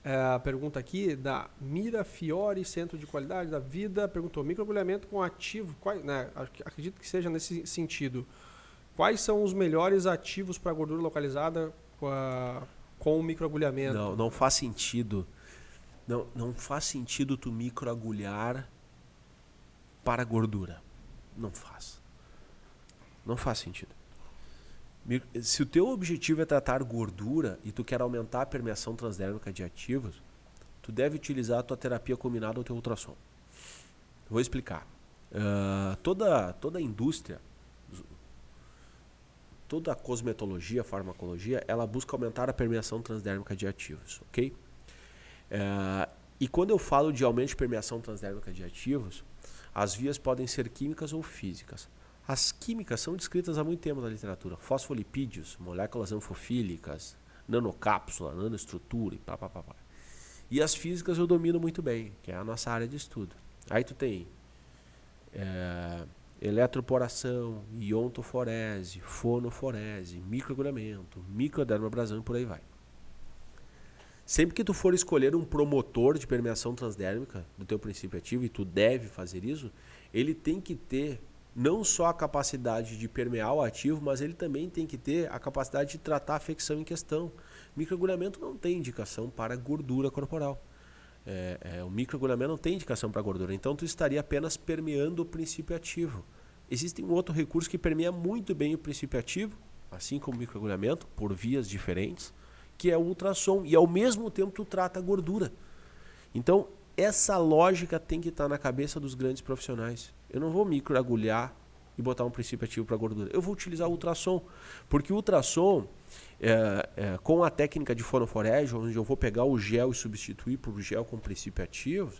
é, pergunta aqui da Mira Fiore, Centro de Qualidade da Vida. Perguntou: microagulhamento com ativo, qual, né, acredito que seja nesse sentido. Quais são os melhores ativos para gordura localizada com, a, com o microagulhamento? Não, não faz sentido. Não, não faz sentido tu microagulhar para gordura. Não faz. Não faz sentido. Se o teu objetivo é tratar gordura e tu quer aumentar a permeação transdérmica de ativos, tu deve utilizar a tua terapia combinada ao teu ultrassom. Vou explicar. Uh, toda, toda a indústria, toda a cosmetologia, farmacologia, ela busca aumentar a permeação transdérmica de ativos, ok? Uh, e quando eu falo de aumento de permeação transdérmica de ativos, as vias podem ser químicas ou físicas. As químicas são descritas há muito tempo na literatura. Fosfolipídios, moléculas anfofílicas, nanocápsula, nanoestrutura e pá, pá, pá, pá. E as físicas eu domino muito bem, que é a nossa área de estudo. Aí tu tem é, eletroporação, iontoforese, fonoforese, microagulhamento, microdermabrasão e por aí vai. Sempre que tu for escolher um promotor de permeação transdérmica do teu princípio ativo, e tu deve fazer isso, ele tem que ter não só a capacidade de permear o ativo, mas ele também tem que ter a capacidade de tratar a afecção em questão. Microagulhamento não tem indicação para gordura corporal. É, é, o microagulhamento não tem indicação para gordura, então tu estaria apenas permeando o princípio ativo. Existe um outro recurso que permeia muito bem o princípio ativo, assim como o microagulhamento, por vias diferentes, que é o ultrassom, e ao mesmo tempo tu trata a gordura. Então, Essa lógica tem que estar na cabeça dos grandes profissionais. Eu não vou microagulhar e botar um princípio ativo para gordura. Eu vou utilizar o ultrassom, porque o ultrassom, é, é, com a técnica de fonoforese, onde eu vou pegar o gel e substituir por gel com princípio ativo,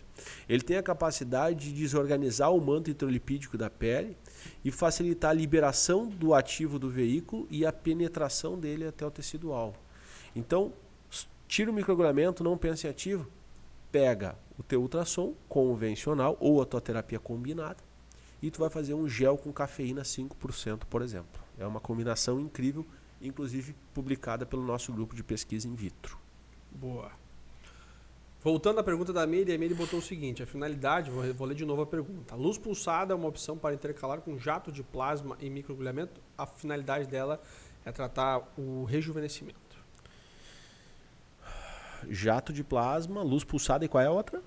ele tem a capacidade de desorganizar o manto hidrolipídico da pele e facilitar a liberação do ativo do veículo e a penetração dele até o tecido alvo. Então, tira o microagulhamento, não pense em ativo, pega o teu ultrassom convencional ou a tua terapia combinada e tu vai fazer um gel com cafeína 5%, por exemplo. É uma combinação incrível, inclusive publicada pelo nosso grupo de pesquisa in vitro. Boa. Voltando à pergunta da Meire, a Meire botou o seguinte: a finalidade, vou, vou ler de novo a pergunta. A luz pulsada é uma opção para intercalar com jato de plasma em microagulhamento. A finalidade dela é tratar o rejuvenescimento. Jato de plasma, luz pulsada e qual é a outra?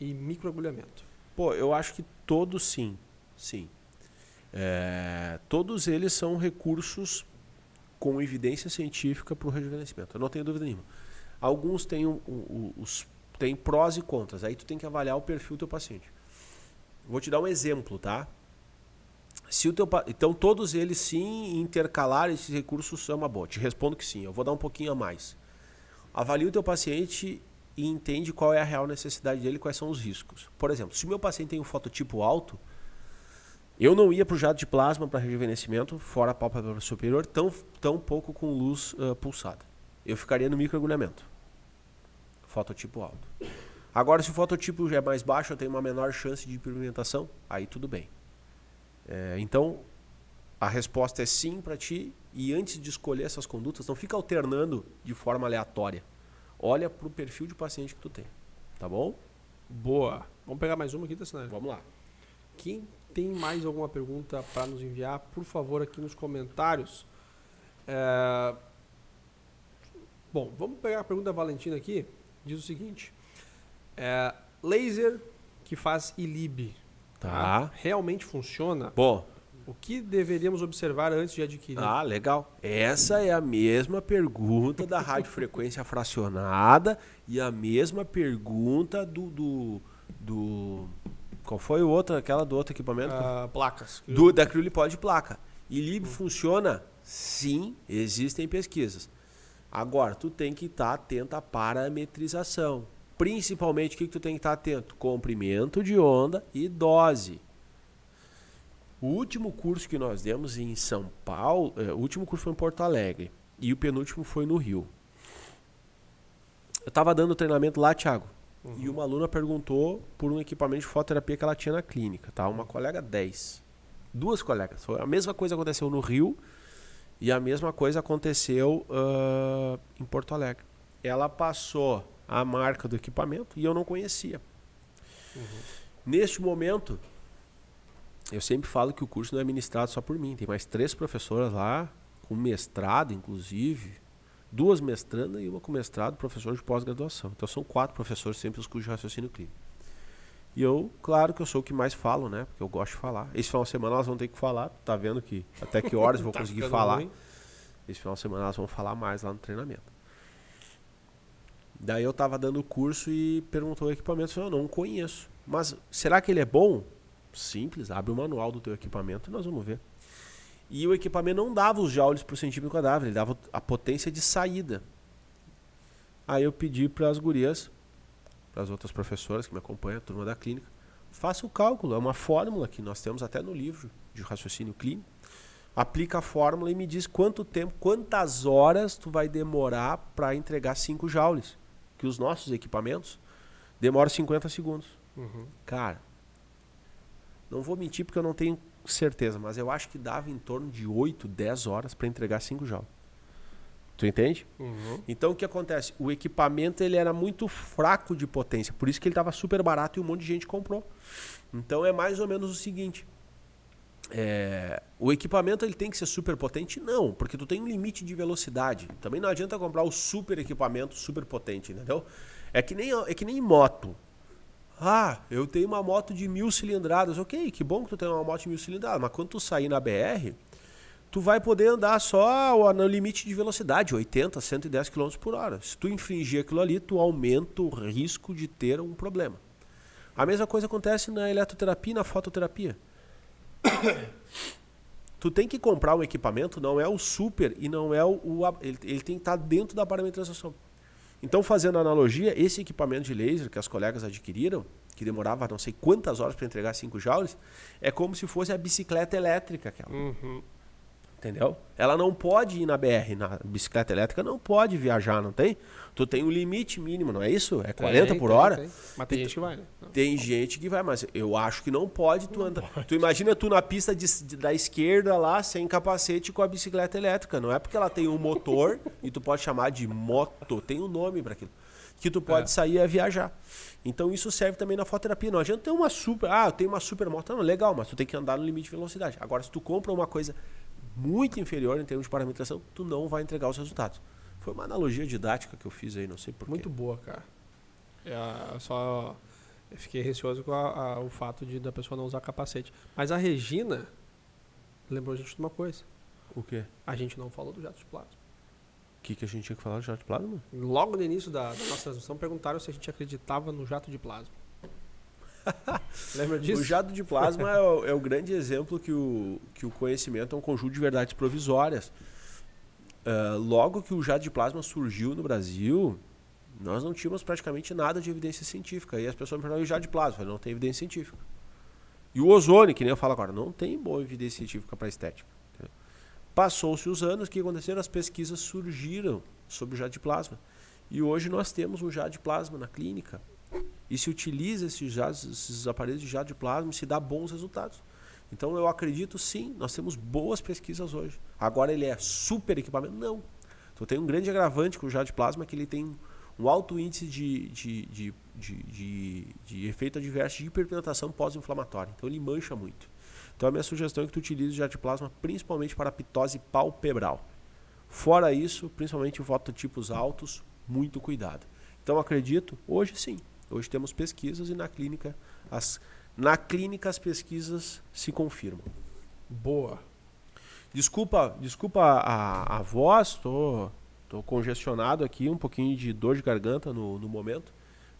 E microagulhamento. Pô, eu acho que todos sim. Sim. É, todos eles são recursos com evidência científica para o rejuvenescimento. Eu não tenho dúvida nenhuma. Alguns têm, os, têm prós e contras. Aí tu tem que avaliar o perfil do teu paciente. Vou te dar um exemplo, tá? Se o teu, então todos eles sim intercalar esses recursos é uma boa. Te respondo que sim. Eu vou dar um pouquinho a mais. Avalie o teu paciente e entende qual é a real necessidade dele, quais são os riscos. Por exemplo, se o meu paciente tem um fototipo alto, eu não ia para o jato de plasma para rejuvenescimento, fora a pálpebra superior, tão, tão pouco com luz uh, pulsada. Eu ficaria no microagulhamento. Fototipo alto. Agora, se o fototipo já é mais baixo, eu tenho uma menor chance de pigmentação, aí tudo bem. É, então, a resposta é sim para ti. E antes de escolher essas condutas, não fica alternando de forma aleatória. Olha para o perfil de paciente que tu tem. Tá bom? Boa. Vamos pegar mais uma aqui, tá, Vamos lá. Quem tem mais alguma pergunta para nos enviar, por favor, aqui nos comentários. É... Bom, vamos pegar a pergunta da Valentina aqui. Diz o seguinte: é, laser que faz ILIB tá. tá? realmente funciona? Bom. O que deveríamos observar antes de adquirir? Ah, legal. Essa é a mesma pergunta da radiofrequência fracionada e a mesma pergunta do, do, do qual foi o outro, aquela do outro equipamento? Uh, placas. Do, da Criolipod de placa. E LIB hum. funciona? Sim, existem pesquisas. Agora, tu tem que estar tá atento à parametrização. Principalmente, o que, que tu tem que estar tá atento? Comprimento de onda e dose. O último curso que nós demos em São Paulo, é, o último curso foi em Porto Alegre e o penúltimo foi no Rio. Eu estava dando treinamento lá, Thiago. Uhum. E uma aluna perguntou por um equipamento de fototerapia que ela tinha na clínica, tá? Uma colega 10. Duas colegas. A mesma coisa aconteceu no Rio e a mesma coisa aconteceu uh, em Porto Alegre. Ela passou a marca do equipamento e eu não conhecia. Uhum. Neste momento, eu sempre falo que o curso não é ministrado só por mim. Tem mais três professoras lá, com mestrado, inclusive, duas mestrandas e uma com mestrado, professor de pós-graduação. Então são quatro professores sempre os cursos de raciocínio clínico. E eu, claro que eu sou o que mais falo, né? Porque eu gosto de falar. Esse final de semana elas vão ter que falar. Tá vendo que até que horas eu vou tá conseguir falar. Ruim. Esse final de semana elas vão falar mais lá no treinamento. Daí eu tava dando o curso e perguntou o equipamento. Eu não conheço. Mas será que ele é bom? Simples, abre o manual do teu equipamento e nós vamos ver. E o equipamento não dava os joules por centímetro quadrado, ele dava a potência de saída. Aí eu pedi para as gurias, para as outras professoras que me acompanham, a turma da clínica, faça o cálculo, é uma fórmula que nós temos até no livro de raciocínio clínico. Aplica a fórmula e me diz quanto tempo, quantas horas tu vai demorar para entregar 5 joules. Que os nossos equipamentos demoram 50 segundos. Uhum. Cara, não vou mentir porque eu não tenho certeza, mas eu acho que dava em torno de 8, 10 horas para entregar 5 jogos. Tu entende? Uhum. Então o que acontece? O equipamento ele era muito fraco de potência, por isso que ele estava super barato e um monte de gente comprou. Então é mais ou menos o seguinte: é, o equipamento ele tem que ser super potente? Não, porque tu tem um limite de velocidade. Também não adianta comprar o super equipamento super potente, entendeu? É que nem, é que nem moto. Ah, eu tenho uma moto de mil cilindradas. Ok, que bom que tu tem uma moto de mil cilindradas. Mas quando tu sair na BR, tu vai poder andar só no limite de velocidade, 80, 110 km por hora. Se tu infringir aquilo ali, tu aumenta o risco de ter um problema. A mesma coisa acontece na eletroterapia e na fototerapia. tu tem que comprar um equipamento, não é o super e não é o. o ele, ele tem que estar dentro da parametrização. Então, fazendo analogia, esse equipamento de laser que as colegas adquiriram, que demorava não sei quantas horas para entregar 5 joules, é como se fosse a bicicleta elétrica aquela. Uhum. Entendeu? Ela não pode ir na BR, na bicicleta elétrica não pode viajar, não tem? Tu tem um limite mínimo, não é isso? É 40 Tem, por tem, hora? tem. Mas tem gente que vai, né? Tem gente que vai, mas eu acho que não pode tu andar. Tu imagina tu na pista de- de- da esquerda lá, sem capacete, com a bicicleta elétrica. Não é porque ela tem um motor, e tu pode chamar de moto, tem um nome para aquilo, que tu pode É. sair a viajar. Então isso serve também na fototerapia. Não adianta ter uma super. Ah, eu tenho uma super moto. Não, legal, mas tu tem que andar no limite de velocidade. Agora, se tu compra uma coisa muito inferior em termos de parametração, tu não vai entregar os resultados. Foi uma analogia didática que eu fiz aí, não sei porquê. Muito boa, cara. É, só eu fiquei receoso com a- a- o fato de da pessoa não usar capacete. Mas a Regina lembrou a gente de uma coisa. O quê? A gente não falou do jato de plasma. O que, que a gente tinha que falar de jato de plasma? Logo no início da, da nossa transmissão, perguntaram se a gente acreditava no jato de plasma. Lembra disso? O jato de plasma é, o, é o grande exemplo que o, que o conhecimento é um conjunto de verdades provisórias. Ah, logo que o jato de plasma surgiu no Brasil, nós não tínhamos praticamente nada de evidência científica. E as pessoas me perguntavam, e o jato de plasma? Falei, não tem evidência científica. E o ozônio, que nem eu falo agora, não tem boa evidência científica para estética. Passou-se os anos, o que aconteceu? As pesquisas surgiram sobre o jato de plasma. E hoje nós temos um jato de plasma na clínica. E se utiliza esses, esses aparelhos de jato de plasma se dá bons resultados. Então eu acredito sim, nós temos boas pesquisas hoje. Agora ele é super equipamento? Não. Então tem um grande agravante com o jato de plasma que ele tem um alto índice de, de, de, de, de, de efeito adverso de hiperpigmentação pós-inflamatória. Então ele mancha muito. Então a minha sugestão é que tu utilize o jato de plasma principalmente para pitose palpebral. Fora isso, principalmente fototipos altos, muito cuidado. Então acredito, hoje sim. Hoje temos pesquisas e na clínica as, na clínica as pesquisas se confirmam. Boa. Desculpa, desculpa a, a voz, tô, tô congestionado aqui, um pouquinho de dor de garganta no, no momento.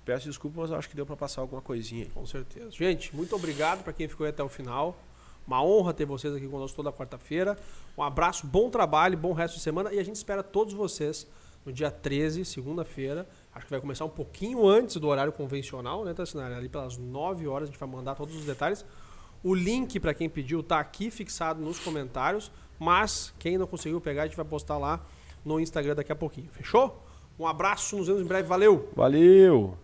Peço desculpa, mas acho que deu para passar alguma coisinha aí. Com certeza. Gente, muito obrigado para quem ficou aí até o final. Uma honra ter vocês aqui conosco toda quarta-feira. Um abraço, bom trabalho, bom resto de semana e a gente espera todos vocês no dia 13, segunda-feira. Acho que vai começar um pouquinho antes do horário convencional, né, Tassinari? Ali pelas 9 horas a gente vai mandar todos os detalhes. O link para quem pediu tá aqui fixado nos comentários, mas quem não conseguiu pegar, a gente vai postar lá no Instagram daqui a pouquinho. Fechou? Um abraço, nos vemos em breve. Valeu! Valeu!